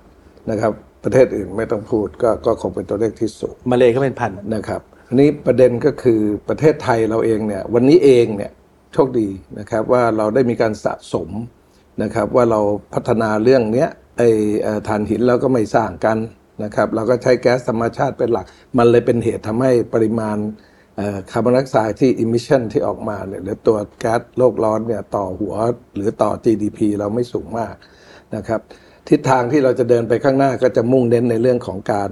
นะครับประเทศอื่นไม่ต้องพูดก็ก็คงเป็นตัวเลขที่สูงมาเลยก็เป็นพันนะครับ อันนี้ประเด็นก็คือประเทศไทยเราเองเนี่ยวันนี้เองเนี่ยโชคดีนะครับว่าเราได้มีการสะสมนะครับว่าเราพัฒนาเรื่องเนี้ยไอ้เอ่อถ่านหินเราก็ไม่สร้างกันนะครับเราก็ใช้แก๊สธรรมชาติเป็นหลัก มันเลยเป็นเหตุทำให้ปริมาณคาร์บอนไดออกไซด์ที่ emission ที่ออกมาเนี่ยหรือตัวแก๊สโลกร้อนเนี่ยต่อหัวหรือต่อ GDP เราไม่สูงมากนะครับทิศทางที่เราจะเดินไปข้างหน้าก็จะมุ่งเน้นในเรื่องของการ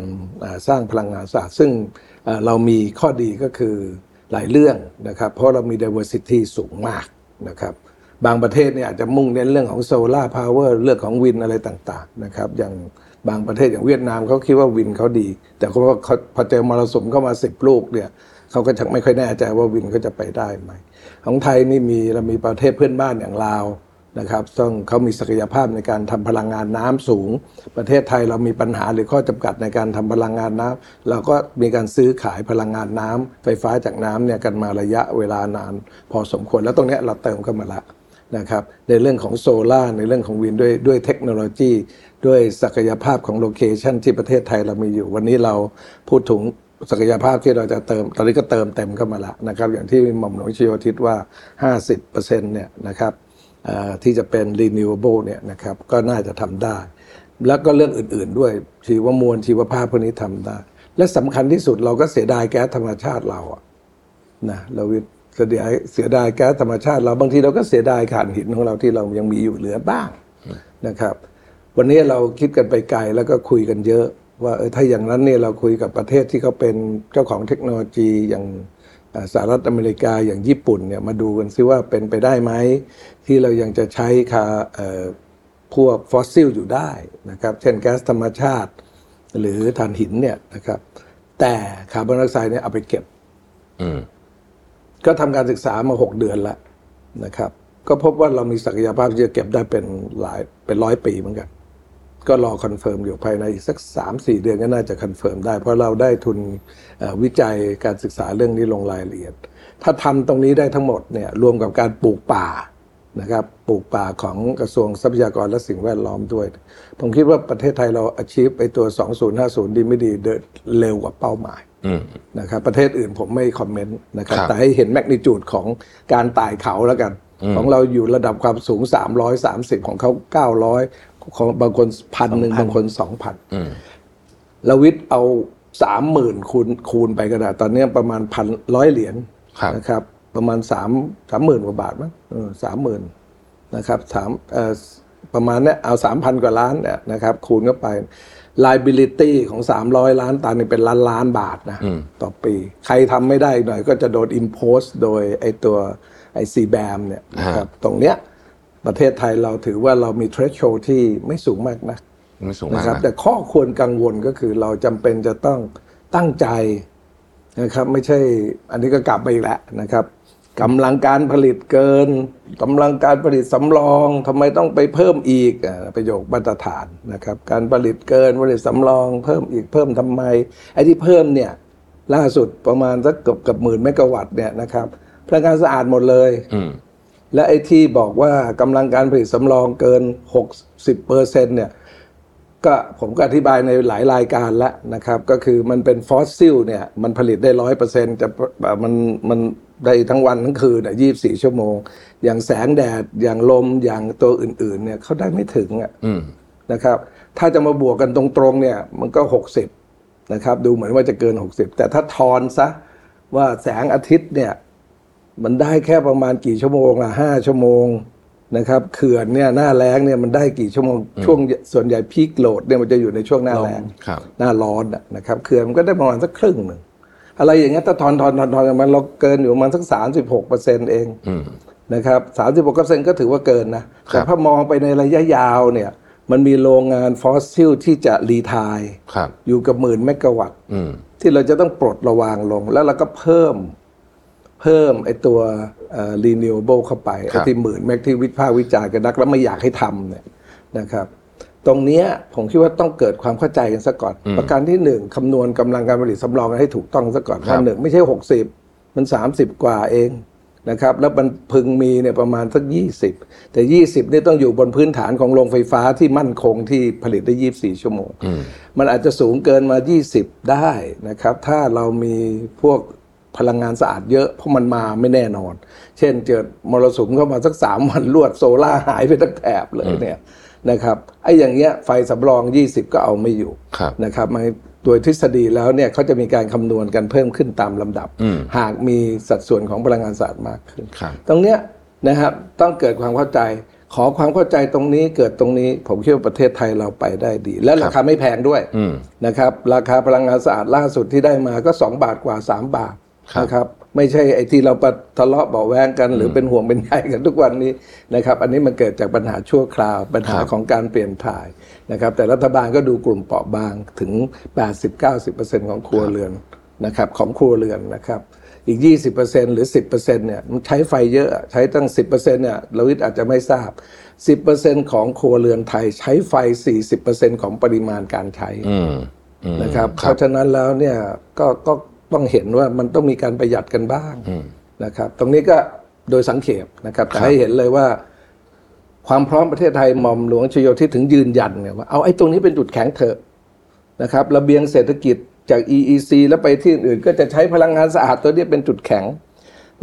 สร้างพลังงานสะอาดซึ่ง เรามีข้อดีก็คือหลายเรื่องนะครับ เพราะเรามี diversity สูงมากนะครับ บางประเทศเนี่ยอาจจะมุ่งเน้นเรื่องของ solar power เรื่องของ wind อะไรต่างๆนะครับ อย่างบางประเทศอย่างเวียดนามเขาคิดว่า wind เขาดี แต่เขาว่าเขาพอเจอมรสุมเข้ามาสิบลูกเนี่ยเขาก็ชักไม่ค่อยแน่ใจว่า wind เขาจะไปได้ไหมของไทยนี่มีเรามีประเทศเพื่อนบ้านอย่างลาว นะครับซึ่งเขามีศักยภาพในการทำพลังงานน้ำสูง ประเทศไทยเรามีปัญหาหรือข้อจำกัดในการทำพลังงานน้ำเราก็มีการซื้อขายพลังงานน้ำไฟฟ้าจากน้ำเนี่ยกันมาระยะเวลานาน พอสมควรแล้วตรงนี้เราเติมเข้ามาละนะครับในเรื่องของโซลาร์ในเรื่องของ wind ด้วยด้วยเทคโนโลยี ด้วยศักยภาพของ location ที่ประเทศไทยเรามีอยู่ วันนี้เราพูดถึงศักยภาพที่เราจะเติม ตอนนี้ก็เติมเต็มเข้ามาละนะครับอย่างที่หม่อมหลวงชโยทิศว่า 50%เนี่ยนะครับ ที่จะเป็น renewable เนี่ยนะครับก็น่าจะทำได้ แล้วก็เรื่องอื่นๆด้วยชีวมวลชีวภาพพวกนี้ทำได้ และสำคัญที่สุดเราก็เสียดายแก๊สธรรมชาติเราอะนะเราเสียดายเสียดายแก๊สธรรมชาติ เราบางทีเราก็เสียดายถ่านหินของเราที่เรายังมีอยู่เหลือบ้างนะครับ วันนี้เราคิดกันไปไกลแล้วก็คุยกันเยอะ ว่าเออถ้าอย่างนั้นเนี่ยเราคุยกับประเทศที่เขาเป็นเจ้าของเทคโนโลยีอย่าง สหรัฐอเมริกาอย่างญี่ปุ่นเนี่ยมาดูกันซิว่าเป็นไปได้ไหม ที่เรายังจะใช้คาเอ่อพวกฟอสซิลอยู่ได้นะครับเช่นแก๊สธรรมชาติ หรือถ่านหินเนี่ยนะครับ แต่คาร์บอนไดออกไซด์เนี่ยเอาไปเก็บอืมก็ทำการศึกษามาหกเดือนแล้วนะครับ ก็พบว่าเรามีศักยภาพที่จะเก็บได้เป็นหลายเป็นร้อยปีเหมือนกัน ก็รอ confirm อยู่ภายในอีกสักสามสี่เดือนก็น่าจะ confirm ได้เพราะเราได้ทุนเอ่อวิจัยการศึกษาเรื่องนี้ลงรายละเอียด ถ้าทำตรงนี้ได้ทั้งหมดเนี่ยรวมกับการปลูกป่านะครับปลูกป่าของกระทรวงทรัพยากรและสิ่งแวดล้อมด้วย ผมคิดว่าประเทศไทยเรา achieve ไปตัว 2050 ดีไม่ดีเดินเร็วกว่าเป้าหมายอืมนะครับประเทศอื่นผมไม่คอมเมนต์นะครับครับแต่ให้เห็นแมกนิจูดของการไต่เขาแล้วกัน ของเราอยู่ระดับความสูง 330 ของเขา900 ของบางคนพันหนึ่งบางคน2,000อืมเราวิทย์เอา30,000คูณคูณไปกระดาษตอนนี้ประมาณพันร้อยเหรียญครับนะครับ ประมาณ3 3 0,000กว่าบาทมั้งสามหมื่นนะครับสามเอ่อประมาณเนี้ยเอา3,000กว่าล้านเนี่ยนะครับ คูณเข้าไป liability ของ 300 ล้านตันนี่เป็นล้านล้านบาทนะอืมต่อปี ใครทำไม่ได้อีกหน่อยก็จะโดน impose โดยไอตัวไอซีแบมเนี่ยนะครับตรงเนี้ย ประเทศไทยเราถือว่าเรามี threshold ที่ไม่สูงมากนะไม่สูงนะมากครับนะแต่ข้อควรกังวลก็คือเราจำเป็นจะต้องตั้งใจนะครับ ไม่ใช่อันนี้ก็กลับไปอีกแล้วนะครับกำลังการผลิตเกินกำลังการผลิตสำรองทำไมต้องไปเพิ่มอีกอ่าประโยคมาตรฐานนะครับ การผลิตเกินผลิตสำรอง เพิ่มอีกเพิ่มทำไมไอ้ที่เพิ่มเนี่ยล่าสุดประมาณสักเกือบเกับหมื่นเมกะวัตต์เนี่ยนะครับพลังงานสะอาดหมดเลยอืม และไอ้ที่บอกว่ากำลังการผลิตสำรองเกิน 60เปอร์เซ็นต์เนี่ยก็ผมก็อธิบายในหลายรายการแล้วนะครับ ก็คือมันเป็นฟอสซิลเนี่ยมันผลิตได้ร้อยเปอร์เซ็นต์จะมันมันได้ทั้งวันทั้งคืนอะยี่สี่ชั่วโมง อย่างแสงแดดอย่างลมอย่างตัวอื่น ๆ เนี่ยเขาได้ไม่ถึงอะอืมนะครับ ถ้าจะมาบวกกันตรงๆเนี่ย มันก็หกสิบนะครับ ดูเหมือนว่าจะเกินหกสิบแต่ถ้าทอนซะว่าแสงอาทิตย์เนี่ย มันได้แค่ประมาณกี่ชั่วโมงละห้าชั่วโมงนะครับเขื่อนเนี่ยหน้าแล้งเนี่ยมันได้กี่ชั่วโมงช่วงส่วนใหญ่ peak load เนี่ยมันจะอยู่ในช่วงหน้าแล้งครับหน้าร้อนอะนะครับเขื่อนมันก็ได้ประมาณสักครึ่งหนึ่งอะไรอย่างเงี้ยถ้าทอนทอนทอนทอนกันมันเราเกินอยู่ประมาณสักสามสิบหกเปอร์เซ็นต์เองอืมนะครับสามสิบหกเปอร์เซ็นต์ก็ถือว่าเกินนะครัแต่ถ้ามองไปในระยะยาวเนี่ย มันมีโรงงานฟอสซิลที่จะ retireครับอยู่กับหมื่นเมกะวัตต์อืมที่เราจะต้องปลดระวางลงแล้วเราก็เพิ่ม เพิ่มไอ้ตัวเอ่อ renewable เข้าไปครับไอ้ที่หมื่นเมกที่วิพากษ์วิจารณ์กันนักแล้วไม่อยากให้ทำเนี่ยนะครับ ตรงเนี้ยผมคิดว่าต้องเกิดความเข้าใจกันซะก่อน ประการที่หนึ่งคำนวณกำลังการผลิตสำรองกันให้ถูกต้องซะก่อนครัว่าบหนึ่งไม่ใช่หกสิบมันสามสิบกว่าเองนะครับแล้วมันพึงมีเนี่ยประมาณสักยี่สิบแต่ยี่สิบนี่ต้องอยู่บนพื้นฐานของโรงไฟฟ้าที่มั่นคงที่ผลิตได้ยี่บสี่ชั่วโมง มันอาจจะสูงเกินมา 20 ได้นะครับ ถ้าเรามีพวก พลังงานสะอาดเยอะเพราะมันมาไม่แน่นอน เช่นเกิดมรสุมเข้ามาสักสามวันรวดโซล่าร์หายไปทั้งแถบเลยเนี่ยนะครับไอ้อย่างเงี้ยไฟสำรอง 20 ก็เอาไม่อยู่ครับนะครับมันโดยทฤษฎีแล้วเนี่ยเขาจะมีการคำนวณกันเพิ่มขึ้นตามลำดับอืมหากมีสัดส่วนของพลังงานสะอาดมากขึ้นครับตรงเนี้ยนะครับต้องเกิดความเข้าใจขอความเข้าใจตรงนี้เกิดตรงนี้ ผมคิดว่าประเทศไทยเราไปได้ดี และราคาไม่แพงด้วยอืมนะครับ ราคาพลังงานสะอาดล่าสุดที่ได้มาก็ 2 บาทกว่า 3 บาทครับ นะครับไม่ใช่ไอ้ที่เราปะทะเลาะเบาะแวงกัน หรือเป็นห่วงเป็นใยกันทุกวันนี้นะครับ อันนี้มันเกิดจากปัญหาชั่วคราว ปัญหาครับของการเปลี่ยนถ่ายนะครับ แต่รัฐบาลก็ดูกลุ่มเปราะบางถึง 80-90%ของครัวเรือนนะครับของครัวเรือนนะครับ อีก 20%หรือ 10%เนี่ยมันใช้ไฟเยอะใช้ตั้ง 10%เนี่ยเราวิทย์อาจจะไม่ทราบ 10%ของครัวเรือนไทยใช้ไฟ 40%ของปริมาณการใช้อืมอืมนะครับเพราะฉะนั้นแล้วเนี่ยก็ก็ ต้องเห็นว่ามันต้องมีการประหยัดกันบ้างนะครับ ตรงนี้ก็โดยสังเขปนะครับแต่ให้เห็นเลยว่า ความพร้อมประเทศไทยหม่อมหลวงชโยธิตถึงยืนยันเนี่ยว่าเอาไอ้ตรงนี้เป็นจุดแข็งเถอะนะครับระเบียงเศรษฐกิจจาก EEC แล้วไปที่อื่นก็จะใช้พลังงานสะอาดตัวนี้เป็นจุดแข็ง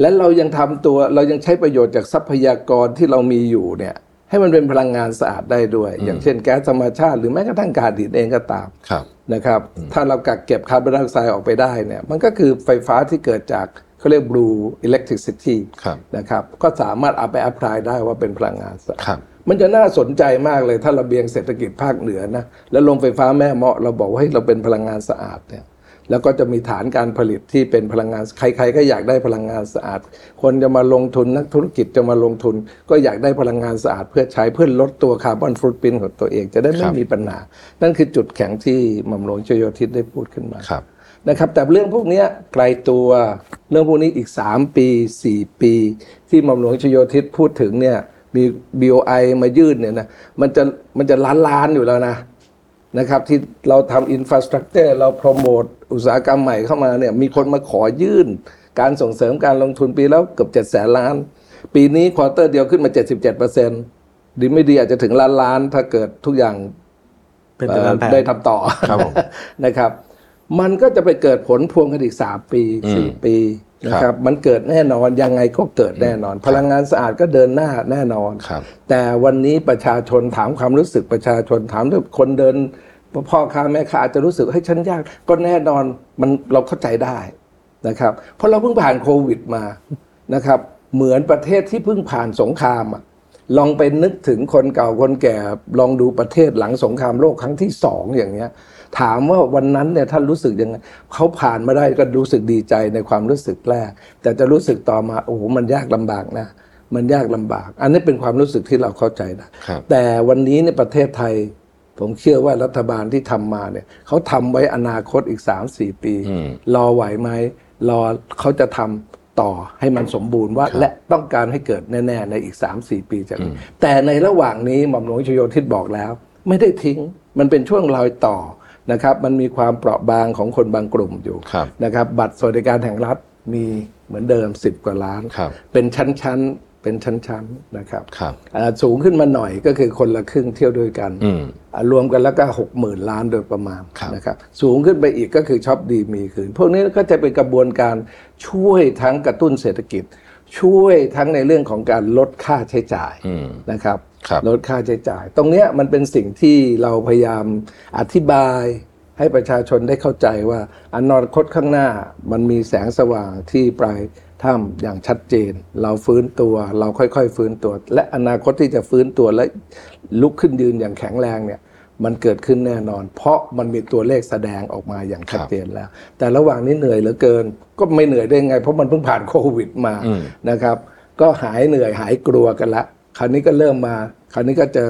และเรายังทำตัวเรายังใช้ประโยชน์จากทรัพยากรที่เรามีอยู่เนี่ย ให้มันเป็นพลังงานสะอาดได้ด้วย อย่างเช่นแก๊สธรรมชาติ หรือแม้กระทั่งก๊าซดินเองก็ตามครับ นะครับถ้าเรากักเก็บคาร์บอนไดออกไซด์ออกไปได้เนี่ยมันก็คือไฟฟ้าที่เกิดจากเขาเรียก blue electricity ครับนะครับก็สามารถเอาไป apply ได้ว่าเป็นพลังงานสะอาดครับมันจะน่าสนใจมากเลยถ้าระเบียงเศรษฐกิจภาคเหนือนะแล้วโรงไฟฟ้าแม่เมาะเราบอกว่าให้ยเราเป็นพลังงานสะอาดเนี่ย แล้วก็จะมีฐานการผลิตที่เป็นพลังงาน ใครๆก็อยากได้พลังงานสะอาด คนจะมาลงทุนนักธุรกิจจะมาลงทุน ก็อยากได้พลังงานสะอาด เพื่อใช้เพื่อลดตัวคาร์บอนฟุตปรินของตัวเองจะได้ไม่มีปัญหา นั่นคือจุดแข็งที่หม่อมหลวงชโยธิตได้พูดขึ้นมาครับนะครับแต่เรื่องพวกเนี้ยไกลตัวเรื่องพวกนี้อีก 3 ปี 4 ปี ที่หม่อมหลวงชโยธิตพูดถึงเนี่ยมี BOI มายื่นเนี่ยนะมันจะมันจะล้านล้านอยู่แล้วนะนะครับที่เราทำอินฟ a าสตรักเจอร์เราโปรโมท อุตสาหกรรมใหม่เข้ามาเนี่ยมีคนมาขอยื่น การส่งเสริมการลงทุนปีแล้วเกือบเจ็ดแสนล้าน ปีนี้ quarter เดียวขึ้นมา 77เปอร์เซ็นต์ดีไม่ดีอาจจะถึงล้านล้านถ้าเกิดทุกอย่างเป็นไปตามแผนได้ทำต่อครับผมนะครับมันก็จะไปเกิดผลพวงกันอีกสามปีสี่ปีนะคครัรับบมันเกิดแน่นอนยังไงก็เกิดแน่นอน พลังงานสะอาดก็เดินหน้าแน่นอนครับแต่วันนี้ประชาชนถามความรู้สึกประชาชนถามด้วยคนเดิน พ่อค้าแม่ค้าอาจจะรู้สึกให้ยฉันยากก็แน่นอนมันเราเข้าใจได้นะครับเพราะเราเพิ่งผ่านโควิดมานะครับ เหมือนประเทศที่เพิ่งผ่านสงครามอะลองไปนึกถึงคนเก่าคนแก่ลองดูประเทศหลังสงครามโลกครั้งที่สองอย่างเงี้ย ถามว่าวันนั้นเนี่ยท่านรู้สึกยังไงเขาผ่านมาได้ก็รู้สึกดีใจในความรู้สึกแรก แต่จะรู้สึกต่อมาโอ้โหมันยากลำบากนะ มันยากลำบาก อันนี้เป็นความรู้สึกที่เราเข้าใจนะครับแต่วันนี้ในประเทศไทย ผมเชื่อว่ารัฐบาลที่ทำมาเนี่ยเขาทำไว้อนาคตอีก3-4ปีอืมรอไหวไหมรอเขาจะทำต่อให้มันสมบูรณ์ว่าครับและต้องการให้เกิดแน่ ๆ ในอีก3-4ปีจากนี้แต่ในระหว่างนี้หม่อมหลวงชโยธิตบอกแล้ว ไม่ได้ทิ้งมันเป็นช่วงรอยต่อนะครับ มันมีความเปราะบางของคนบางกลุ่มอยู่ครับนะครับ บัตรสวัสดิการแห่งรัฐมีเหมือนเดิม 10 กว่าล้านครับเป็นชั้นๆ เป็นชั้นๆนะครับครับอ่าสูงขึ้นมาหน่อยก็คือคนละครึ่งเที่ยวด้วยกันอืมอ่ารวมกันแล้วก็หกหมื่นล้านโดยประมาณครับนะครับสูงขึ้นไปอีกก็คือช็อปดีมีคืน พวกนี้ก็จะเป็นกระบวนการช่วยทั้งกระตุ้นเศรษฐกิจ ช่วยทั้งในเรื่องของการลดค่าใช้จ่ายอืมนะครับครับลดค่าใช้จ่าย ตรงเนี้ยมันเป็นสิ่งที่เราพยายามอธิบายให้ประชาชนได้เข้าใจว่าอนาคตข้างหน้ามันมีแสงสว่างที่ปลาย ถ้ำอย่างชัดเจน เราฟื้นตัว เราค่อยๆ ฟื้นตัว และอนาคตที่จะฟื้นตัวและลุกขึ้นยืนอย่างแข็งแรงเนี่ยมันเกิดขึ้นแน่นอน เพราะมันมีตัวเลขแสดงออกมาอย่างชัดเจนแล้ว แต่ระหว่างนี้เหนื่อยเหลือเกิน ก็ไม่เหนื่อยได้ไง เพราะมันเพิ่งผ่านโควิดมาอืมนะครับ ก็หายเหนื่อยหายกลัวกันละ คราวนี้ก็เริ่มมา คราวนี้ก็จะ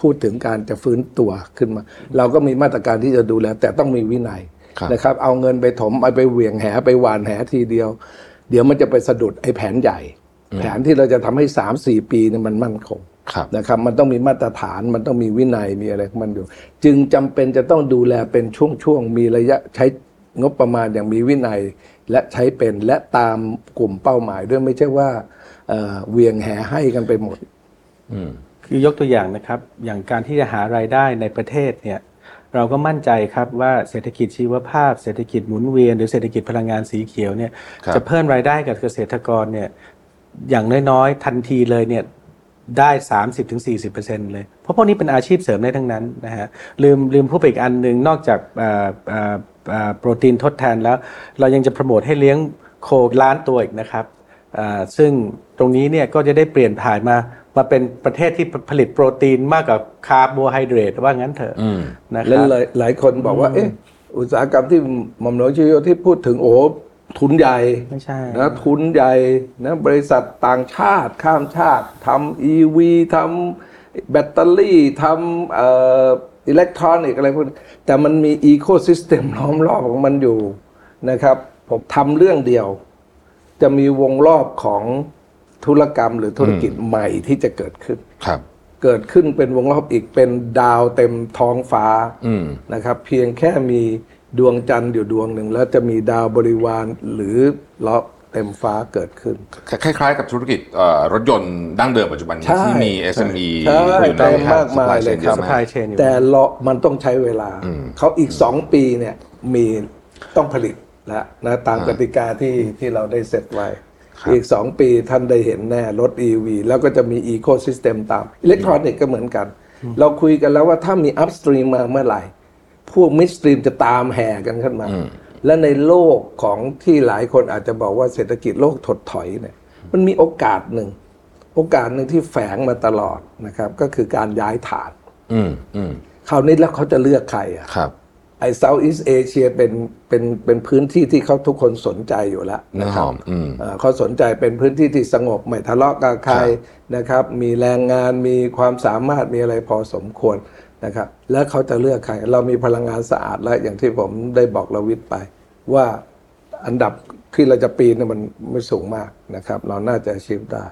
พูดถึงการจะฟื้นตัวขึ้นมา เราก็มีมาตรการที่จะดูแลแต่ต้องมีวินัยครับนะครับ เอาเงินไปถมเอาไปเหวี่ยงแหไปหวานแหทีเดียว เดี๋ยวมันจะไปสะดุดไอ้แผนใหญ่ แผนที่เราจะทำให้สามสี่ปีเนี่ยมันมั่นคงครับนะครับ มันต้องมีมาตรฐานมันต้องมีวินัยมีอะไรของมันอยู่ จึงจำเป็นจะต้องดูแลเป็นช่วงๆมีระยะใช้งบประมาณอย่างมีวินัยและใช้เป็นและตามกลุ่มเป้าหมายด้วยไม่ใช่ว่าเอ่อเหวียงแหให้กันไปหมดอืมคือยกตัวอย่างนะครับ อย่างการที่จะหารายได้ในประเทศเนี่ย เราก็มั่นใจครับว่าเศรษฐกิจชีวภาพ เศรษฐกิจหมุนเวียน หรือเศรษฐกิจพลังงานสีเขียวเนี่ยครับจะเพิ่มรายได้กับเกษตรกรเนี่ยอย่างน้อยๆ ทันทีเลยเนี่ยได้ 30-40%เลย เพราะพวกนี้เป็นอาชีพเสริมได้ทั้งนั้นนะฮะลืมลืมพูดไปอีกอันหนึ่งนอกจากอ่าอ่าอ่าโปรตีนทดแทนแล้ว เรายังจะโปรโมทให้เลี้ยงโคล้านตัวอีกนะครับอ่าซึ่งตรงนี้เนี่ยก็จะได้เปลี่ยนผ่านมา มาเป็นประเทศที่ผลิตโปรตีนมากกว่าคาร์โบไฮเดรตว่างั้นเถอะอืมนะครับและหลายหลายคนบอกว่าเอ๊ะอุตสาหกรรมที่หม่อมหลวงชโยทิตพูดถึงโอ้ทุนใหญ่ไม่ใช่นะทุนใหญ่นะบริษัทต่างชาติข้ามชาติทำ EV ทำแบตเตอรี่ทำเอ่ออิเล็กทรอนิกส์อะไรพวกนี้แต่มันมี ecosystem ล้อมรอบของมันอยู่นะครับ ผมทำเรื่องเดียว จะมีวงรอบของ ธุรกรรมหรือธุรกิจใหม่ที่จะเกิดขึ้นครับเกิดขึ้นเป็นวงรอบอีกเป็นดาวเต็มท้องฟ้าอืมนะครับ เพียงแค่มีดวงจันทร์อยู่ดวงหนึ่ง แล้วจะมีดาวบริวารหรือล้อเต็มฟ้าเกิดขึ้น คล้ายๆ กับธุรกิจเอ่อรถยนต์ดั้งเดิมปัจจุบันนี้ใช่ที่มี SME ใช่อยู่ในเต็มมากมาย supply เลย chain ครับเยอะมาก supply chain อยู่แต่เรามันต้องใช้เวลา เขาอีกสองปีเนี่ยมีต้องผลิตแล้วนะตามกติกาที่ที่เราได้เสร็จไว้ อีกสองปีท่านได้เห็นแน่รถ EV แล้วก็จะมีอีโค y ิสเต็มตาม อิเล็กทรอนิกส์ก็เหมือนกัน เราคุยกันแล้วว่าถ้ามี upstream มาเมื่อไหร่ พวก midstream จะตามแห่กันขึ้นมา และในโลกของที่หลายคนอาจจะบอกว่าเศรษฐกิจโลกถดถอยเนี่ยมันมีโอกาสหนึ่ง โอกาสหนึ่งที่แฝงมาตลอดนะครับ ก็คือการย้ายฐานอืมอืมคราวนี้แล้วเขาจะเลือกใครอะครับ ไอ้เซาท์อีสเอเชียเป็นเป็นเป็นพื้นที่ที่เขาทุกคนสนใจอยู่แล้วนะครับเนื้อหอมอืมเอ่อเขาสนใจเป็นพื้นที่ที่สงบไม่ทะเลาะกับใครนะครับ มีแรงงานมีความสามารถมีอะไรพอสมควรนะครับ แล้วเขาจะเลือกใคร เรามีพลังงานสะอาดแล้วอย่างที่ผมได้บอกระวิทย์ไป ว่าอันดับที่เราจะปีนเนี่ยมันไม่สูงมากนะครับ เราน่าจะ achieve ได้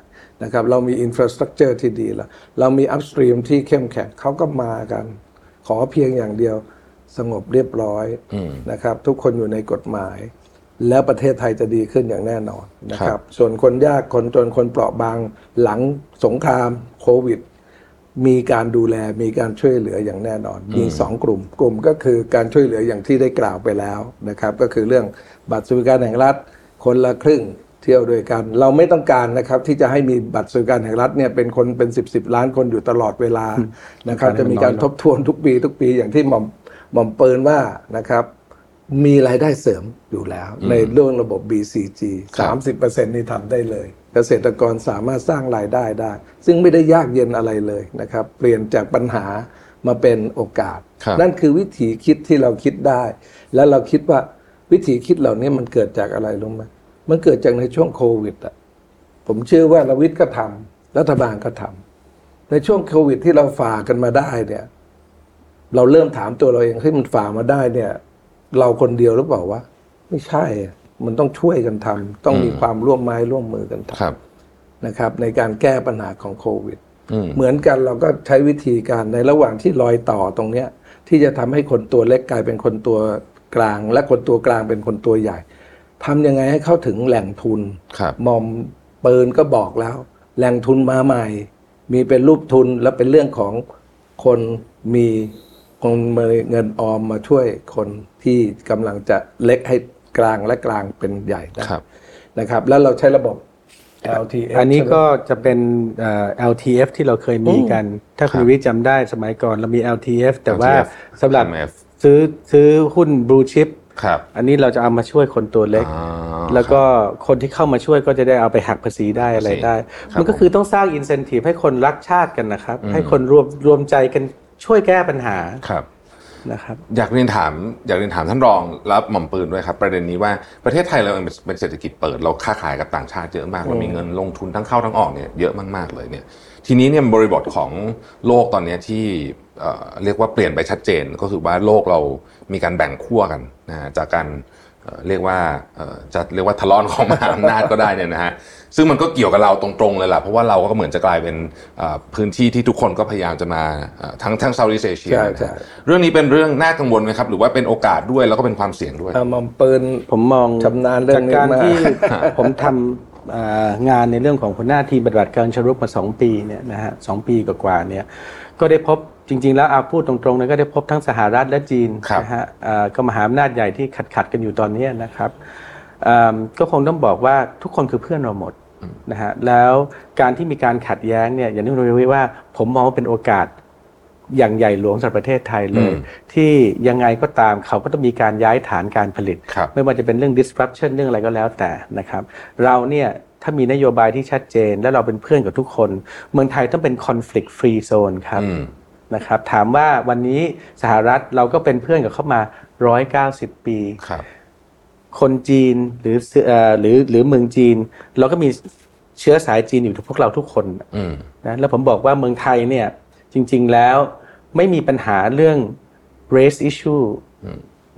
นะครับ เรามี infrastructure ที่ดีแล้ว เรามี upstream ที่เข้มแข็งเขาก็มากัน ขอเพียงอย่างเดียว สงบเรียบร้อยนะครับ ทุกคนอยู่ในกฎหมาย แล้วประเทศไทยจะดีขึ้นอย่างแน่นอนนะครับครับส่วนคนยากคนจนคนเปราะบางหลังสงครามโควิด มีการดูแลมีการช่วยเหลืออย่างแน่นอน มีสองกลุ่ม กลุ่มก็คือการช่วยเหลืออย่างที่ได้กล่าวไปแล้วนะครับ ก็คือเรื่องบัตรสวัสดิการแห่งรัฐ คนละครึ่งเที่ยวด้วยกัน เราไม่ต้องการนะครับที่จะให้มีบัตรสวัสดิการแห่งรัฐเนี่ยเป็นคนเป็นสิบสิบล้านคนอยู่ตลอดเวลานะครับ จะมีการทบทวนทุกปีทุกปีอย่างที่หม่อม หม่อมเปิลว่านะครับ มีรายได้เสริมอยู่แล้ว ในเรื่องระบบ BCG 30%นี่ทำได้เลย เกษตรกรสามารถสร้างรายได้ได้ ซึ่งไม่ได้ยากเย็นอะไรเลยนะครับ เปลี่ยนจากปัญหามาเป็นโอกาสครับนั่นคือวิธีคิดที่เราคิดได้ แล้วเราคิดว่าวิธีคิดเหล่านี้มันเกิดจากอะไรรู้ไหมมันเกิดจากในช่วงโควิดอะผมเชื่อว่าระวิทย์ก็ทำรัฐบาลก็ทำในช่วงโควิดที่เราฝ่ากันมาได้เนี่ย เราเริ่มถามตัวเราเองให้ยมันฝ่ามาได้เนี่ย เราคนเดียวหรือเปล่าวะไม่ใช่อะมันต้องช่วยกันทำต้องมีความร่วมไม้ร่วมมือกันทครับำนะครับ ในการแก้ปัญหาของโควิดอืมเหมือนกันเราก็ใช้วิธีการในระหว่างที่รอยต่อตรงเนี้ย ที่จะทำให้คนตัวเล็กกลายเป็นคนตัวกลาง และคนตัวกลางเป็นคนตัวใหญ่ทำยังไงให้เข้าถึงแหล่งทุนครับมอมปืนก็บอกแล้ว แหล่งทุนมาใหม่ มีเป็นรูปทุนและเป็นเรื่องของคนมี คนมีเงินออมมาช่วยคนที่กำลังจะเล็กให้กลางและกลางเป็นใหญ่ได้ครับนะครับ แล้วเราใช้ระบบ LTF อันนี้ใช่ไหมก็จะเป็นเอ่อ LTF ที่เราเคยมีกัน ถ้าคุณวิทย์จำได้สมัยก่อนเรามี LTF แต่ว่า LTF สำหรับ IMF ซื้อซื้อหุ้น blue chip ครับอันนี้เราจะเอามาช่วยคนตัวเล็กอ่าแล้วก็คนที่เข้ามาช่วยก็จะได้เอาไปหักภาษีได้อะไรได้ครับมันก็คือต้องสร้าง incentive ให้คนรักชาติกันนะครับ ให้คนรวมรวมใจกัน ช่วยแก้ปัญหาครับนะครับอยากเรียนถามอยากเรียนถามท่านรองและหม่อมปืนด้วยครับ ประเด็นนี้ว่าประเทศไทยเราเองเป็นเป็นเศรษฐกิจเปิดเราค้าขายกับต่างชาติเยอะมากเรามีเงินลงทุนทั้งเข้าทั้งออกเนี่ยเยอะมากๆเลยเนี่ยทีนี้เนี่ยบริบทของโลกตอนเนี้ยที่เอ่อเรียกว่าเปลี่ยนไปชัดเจนก็คือว่าโลกเรามีการแบ่งขั้วกันนะฮะจากการ เอ่อเรียกว่าเอ่อจะเรียกว่าทะเลาะของมหาอำนาจก็ได้เนี่ยนะฮะซึ่งมันก็เกี่ยวกับเราตรงๆเลยล่ะเพราะว่าเราก็เหมือนจะกลายเป็นเอ่อพื้นที่ที่ทุกคนก็พยายามจะมาเอ่อทั้งทั้งเซาท์อีสเอเชียใช่นะใช่ฮะเรื่องนี้เป็นเรื่องน่ากังวลไหมครับ หรือว่าเป็นโอกาสด้วยแล้วก็เป็นความเสี่ยงด้วยเอามอมปืนผมมองชำนาญเรื่องนี้จากการมากที่ผมทำอ่างานในเรื่องของหัวหน้าทีมปฏิบัติการเชงรุกมาสองปีเนี่ยนะฮะสองปีกว่าๆเนี่ยก็ได้พบ จริง ๆ แล้วอาพูดตรงๆนะก็ได้พบทั้งสหรัฐและจีนครับนะฮะอ่าก็มหาอำนาจใหญ่ที่ขัดขัดๆกันอยู่ตอนนี้นะครับอ่าก็คงต้องบอกว่าทุกคนคือเพื่อนเราหมดนะฮะแล้วการที่มีการขัดแย้งเนี่ยอย่างที่คุณวิว่า ผมมองว่าเป็นโอกาสอย่างใหญ่หลวงสำหรับประเทศไทยเลยอืมที่ยังไงก็ตามเขาก็ต้องมีการย้ายฐานการผลิตครับไม่ว่าจะเป็นเรื่อง disruption เรื่องอะไรก็แล้วแต่นะครับ เราเนี่ยถ้ามีนโยบายที่ชัดเจน และเราเป็นเพื่อนกับทุกคน เมืองไทยต้องเป็น conflict free zone ครับอืม นะครับถามว่าวันนี้สหรัฐเราก็เป็นเพื่อนกับเขามา 190 ปีครับคนจีนหรือเอ่อหรือหรือเมืองจีน เราก็มีเชื้อสายจีนอยู่ทุกพวกเราทุกคนอืมนะแล้วผมบอกว่าเมืองไทยเนี่ยจริง ๆแล้วไม่มีปัญหาเรื่อง race issue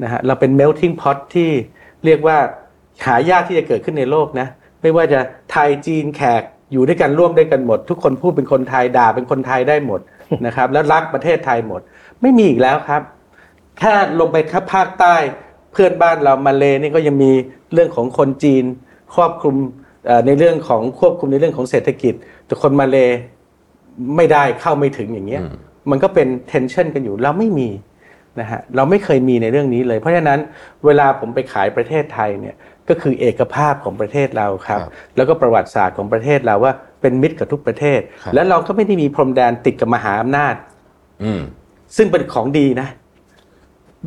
นะฮะเราเป็น melting pot ที่เรียกว่าหายากที่จะเกิดขึ้นในโลกนะ ไม่ว่าจะไทยจีนแขกอยู่ด้วยกันร่วมด้วยกันหมด ทุกคนพูดเป็นคนไทยด่าเป็นคนไทยได้หมด นะครับ แล้วรักประเทศไทยหมด ไม่มีอีกแล้วครับ แค่ลงไปครับภาคใต้เพื่อนบ้านเรามาเลนี่ก็ยังมีเรื่องของคนจีนครอบคลุมเอ่อในเรื่องของควบคุมในเรื่องของเศรษฐกิจ แต่คนมาเลไม่ได้เข้าไม่ถึงอย่างเงี้ยมันก็เป็น tension กันอยู่เราไม่มีนะฮะเราไม่เคยมีในเรื่องนี้เลย เพราะฉะนั้นเวลาผมไปขายประเทศไทยเนี่ยก็คือเอกภาพของประเทศเราครับครับแล้วก็ประวัติศาสตร์ของประเทศเราว่า เป็นมิตรกับทุกประเทศครับแล้วเราก็ไม่ได้มีพรมแดนติดกับมหาอำนาจอืมซึ่งเป็นของดีนะ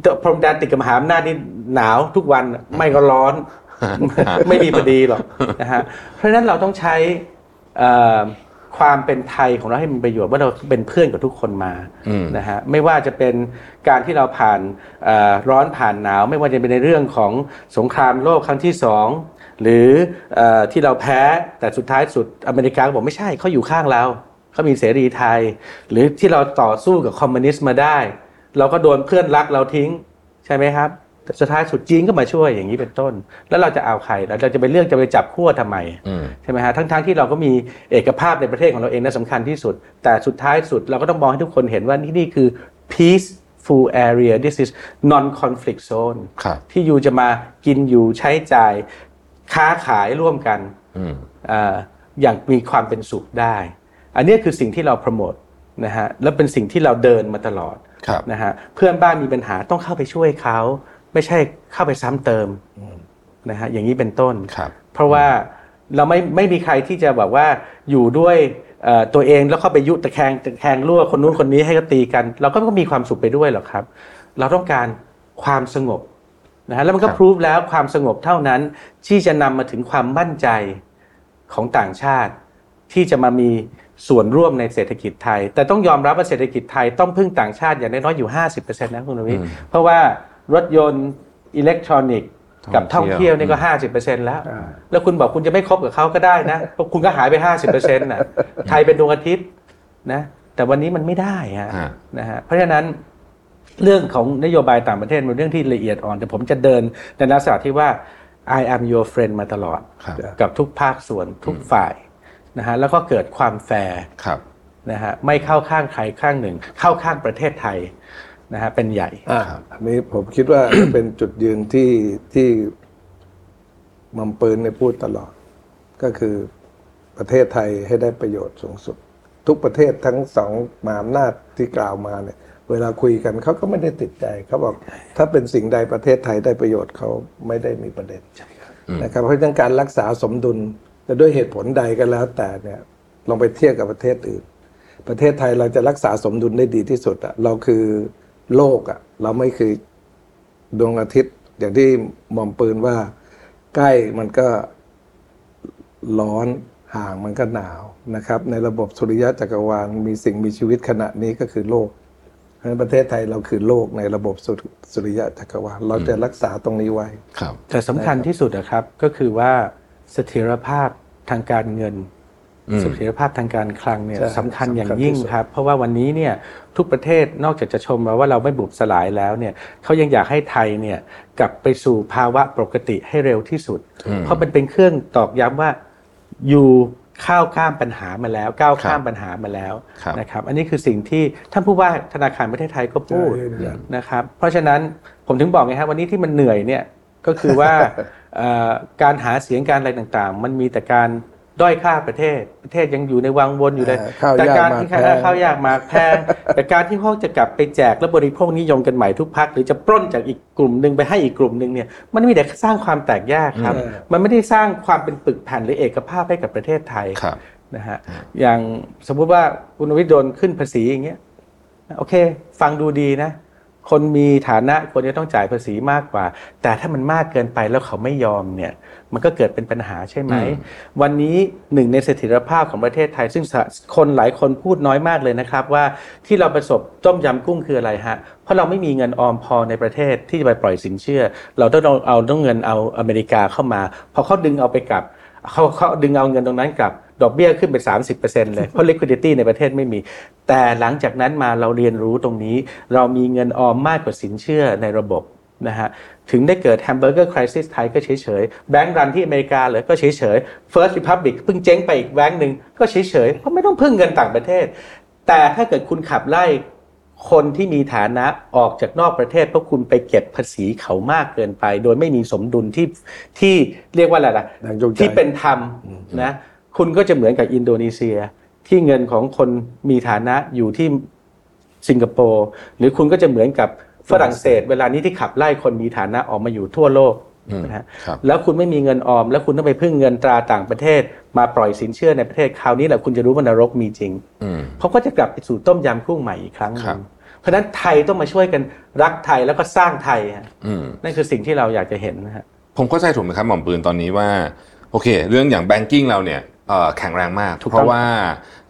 แต่พรมแดนติดกับมหาอำนาจนี่หนาวทุกวันไม่ก็ร้อน ไม่มีพอดีหรอกนะฮะเพราะฉะนั้นเราต้องใช้เอ่อความเป็นไทยของเราให้มันประโยชน์ว่าเราเป็นเพื่อนกับทุกคนมาอืมนะฮะไม่ว่าจะเป็นการที่เราผ่านเอ่อร้อนผ่านหนาว ไม่ว่าจะเป็นในเรื่องของสงครามโลกครั้งที่สอง หรือเออที่เราแพ้แต่สุดท้ายสุดอเมริกาก็บอกไม่ใช่เขาอยู่ข้างเราเขามีเสรีไทย หรือที่เราต่อสู้กับคอมมิวนิสต์มาได้ เราก็โดนเพื่อนรักเราทิ้งใช่ไหมครับแต่สุดท้ายสุดจีนก็มาช่วยอย่างนี้เป็นต้น แล้วเราจะเอาใครแล้วเราจะไปเลือกจะไปจับขั้วทำไมอืมใช่ไหมฮะทั้งๆที่เราก็มีเอกภาพในประเทศของเราเองนะสำคัญที่สุด แต่สุดท้ายสุดเราก็ต้องมองให้ทุกคนเห็นว่านี่นี่คือ peaceful area this is non conflict zone ครับที่อยู่จะมากินอยู่ใช้จ่าย ค้าขายร่วมกันอืมอ่าอย่างมีความเป็นสุขได้ อันนี้คือสิ่งที่เราโปรโมทนะฮะแล้วเป็นสิ่งที่เราเดินมาตลอดครับนะฮะเพื่อนบ้านมีปัญหาต้องเข้าไปช่วยเขา ไม่ใช่เข้าไปซ้ำเติมนะฮะอย่างนี้เป็นต้นครับเพราะว่าเราไม่ไม่มีใครที่จะแบบว่าอยู่ด้วยเอ่อตัวเองแล้วเข้าไปยุตะแคงตะแคงรั่วคนนู้นคนนี้ให้ก็ตีกัน เราก็ต้องมีความสุขไปด้วยหรอกครับ เราต้องการความสงบ นะฮะแล้วมันก็ครับพรูฟแล้วความสงบเท่านั้นที่จะนำมาถึงความมั่นใจของต่างชาติ ที่จะมามีส่วนร่วมในเศรษฐกิจไทย แต่ต้องยอมรับว่าเศรษฐกิจไทยต้องพึ่งต่างชาติอย่างน้อยๆอยู่ 50%นะคุณนวิทย์เพราะว่ารถยนต์อิเล็กทรอนิกส์กับท่องเที่ยวนี่ก็ 50%แล้ว แล้วคุณบอกคุณจะไม่คบกับเขาก็ได้นะเพราะคุณก็หายไป 50%น่ะไทยเป็นดวงอาทิตย์นะแต่วันนี้มันไม่ได้ฮะฮะนะฮะเพราะฉะนั้น เรื่องของนโยบายต่างประเทศเป็นเรื่องที่ละเอียดอ่อน แต่ผมจะเดินในลักษณะที่ว่า I am your friend มาตลอดครับกับทุกภาคส่วนทุกฝ่ายนะฮะแล้วก็เกิดความแฟร์ครับนะฮะไม่เข้าข้างใครข้างหนึ่ง เข้าข้างประเทศไทยนะฮะเป็นใหญ่อ่าอันนี้ผมคิดว่าเป็นจุดยืนที่ที่หมัมปืนเนี่ยพูดตลอด ก็คือประเทศไทยให้ได้ประโยชน์สูงสุด ทุกประเทศทั้งสองมหาอำนาจที่กล่าวมาเนี่ย เวลาคุยกันเขาก็ไม่ได้ติดใจเขาบอก ถ้าเป็นสิ่งใดประเทศไทยได้ประโยชน์เขาไม่ได้มีประเด็นนะครับเพราะฉะนั้นการรักษาสมดุลจะด้วยเหตุผลใดก็แล้วแต่เนี่ยลองไปเทียบกับประเทศอื่น ประเทศไทยเราจะรักษาสมดุลได้ดีที่สุดอะเราคือโลกอะเราไม่คือดวงอาทิตย์ อย่างที่หม่อมปืนว่า ใกล้มันก็ร้อนห่างมันก็หนาวนะครับ ในระบบสุริยะจักรวาลมีสิ่งมีชีวิตขณะนี้ก็คือโลกเพราะฉะนั้นประเทศไทยเราคือโลกในระบบสุริสุริยะจักรวาลเราจะรักษาตรงนี้ไว้ครับแต่สำคัญที่สุดนะครับก็คือว่าเสถียรภาพทางการเงินอืมเสถียรภาพทางการคลังเนี่ยใช่สำคัญอย่างสำคัญยิ่งที่สุดครับ เพราะว่าวันนี้เนี่ยทุกประเทศนอกจากจะชมมาว่าเราไม่บุบสลายแล้วเนี่ยเขายังอยากให้ไทยเนี่ยกลับไปสู่ภาวะปกติให้เร็วที่สุด เพราะมันเป็นเครื่องตอกย้ำว่าอยู่ ข้าวข้ามปัญหามาแล้วก้าวข้ามปัญหามาแล้วครับนะครับอันนี้คือสิ่งที่ท่านผู้ว่าธนาคารประเทศไทยก็พูดใช่ยืนยันนะครับเพราะฉะนั้นผมถึงบอกไงครับวันนี้ที่มันเหนื่อยเนี่ยก็คือว่าเอ่อการหาเสียงการอะไรต่างๆ มันมีแต่การ ด้อยค่าประเทศ ประเทศยังอยู่ในวังวนอยู่เลยเออข้าวแต่ยากการหมากที่แพงข้าวยากหมากแพงแต่การที่เขาจะกลับไปแจกและบริโภคนิยมกันใหม่ทุกพักหรือจะปล้นจากอีกกลุ่มหนึ่งไปให้อีกกลุ่มหนึ่งเนี่ยมันมีแต่สร้างความแตกแยกครับ มันไม่ได้สร้างความเป็นปึกแผ่นหรือเอกภาพให้กับประเทศไทยครับนะฮะอย่างสมมุติว่าคุณวิทย์โดนขึ้นภาษีอย่างเงี้ยโอเค ฟังดูดีนะ คนมีฐานะควรจะต้องจ่ายภาษีมากกว่า แต่ถ้ามันมากเกินไปแล้วเขาไม่ยอมเนี่ย มันก็เกิดเป็นปัญหาใช่ไหม วันนี้หนึ่งในเสถียรภาพของประเทศไทย ซึ่งคนหลายคนพูดน้อยมากเลยนะครับ ว่าที่เราประสบต้มยำกุ้งคืออะไรฮะ เพราะเราไม่มีเงินออมพอในประเทศที่จะไปปล่อยสินเชื่อ เราต้องเอาเอาต้องเงินเอาอเมริกาเข้ามาพอเขาดึงเอาไปกลับเขาเขาดึงเอาเงินตรงนั้นกลับดอกเบี้ยขึ้นไป 30%เลยเพราะ liquidity ในประเทศไม่มี แต่หลังจากนั้นมาเราเรียนรู้ตรงนี้ เรามีเงินออมมากกว่าสินเชื่อในระบบนะฮะ ถึงได้เกิด hamburger crisis ไทยก็เฉยๆแบงก์รันที่อเมริกาเลยก็เฉยๆ First Republic เพิ่งเจ๊งไปอีกแบงก์หนึ่งก็เฉยๆเพราะไม่ต้องพึ่งเงินต่างประเทศ แต่ถ้าเกิดคุณขับไล่คนที่มีฐานะออกจากนอกประเทศเพราะคุณไปเก็บภาษีเขามากเกินไป โดยไม่มีสมดุลที่ที่เรียกว่าอะไรล่ะแรงจูงใจที่เป็นธรรมนะคุณก็จะเหมือนกับอินโดนีเซีย ที่เงินของคนมีฐานะอยู่ที่สิงคโปร์หรือคุณก็จะเหมือนกับ ฝรั่งเศส เวลานี้ที่ขับไล่คนมีฐานะออกมาอยู่ทั่วโลกนะฮะครับแล้วคุณไม่มีเงินออม แล้วคุณต้องไปพึ่งเงินตราต่างประเทศ มาปล่อยสินเชื่อในประเทศคราวนี้แหละคุณจะรู้ว่านรกมีจริงอืมเขาก็จะกลับไปสู่ต้มยำกุ้งใหม่อีกครั้งหครันึ่บงเพราะฉะนั้นไทยต้องมาช่วยกันรักไทยแล้วก็สร้างไทยฮะอืมนั่นคือสิ่งที่เราอยากจะเห็นนะฮะผมเข้าใจถูกไหมครับหม่อมปืนตอนนี้ว่า โอเค เรื่องอย่างแบงกิ้งเราเนี่ยเอ่อแข็งแรงมากถูกต้องเพราะว่า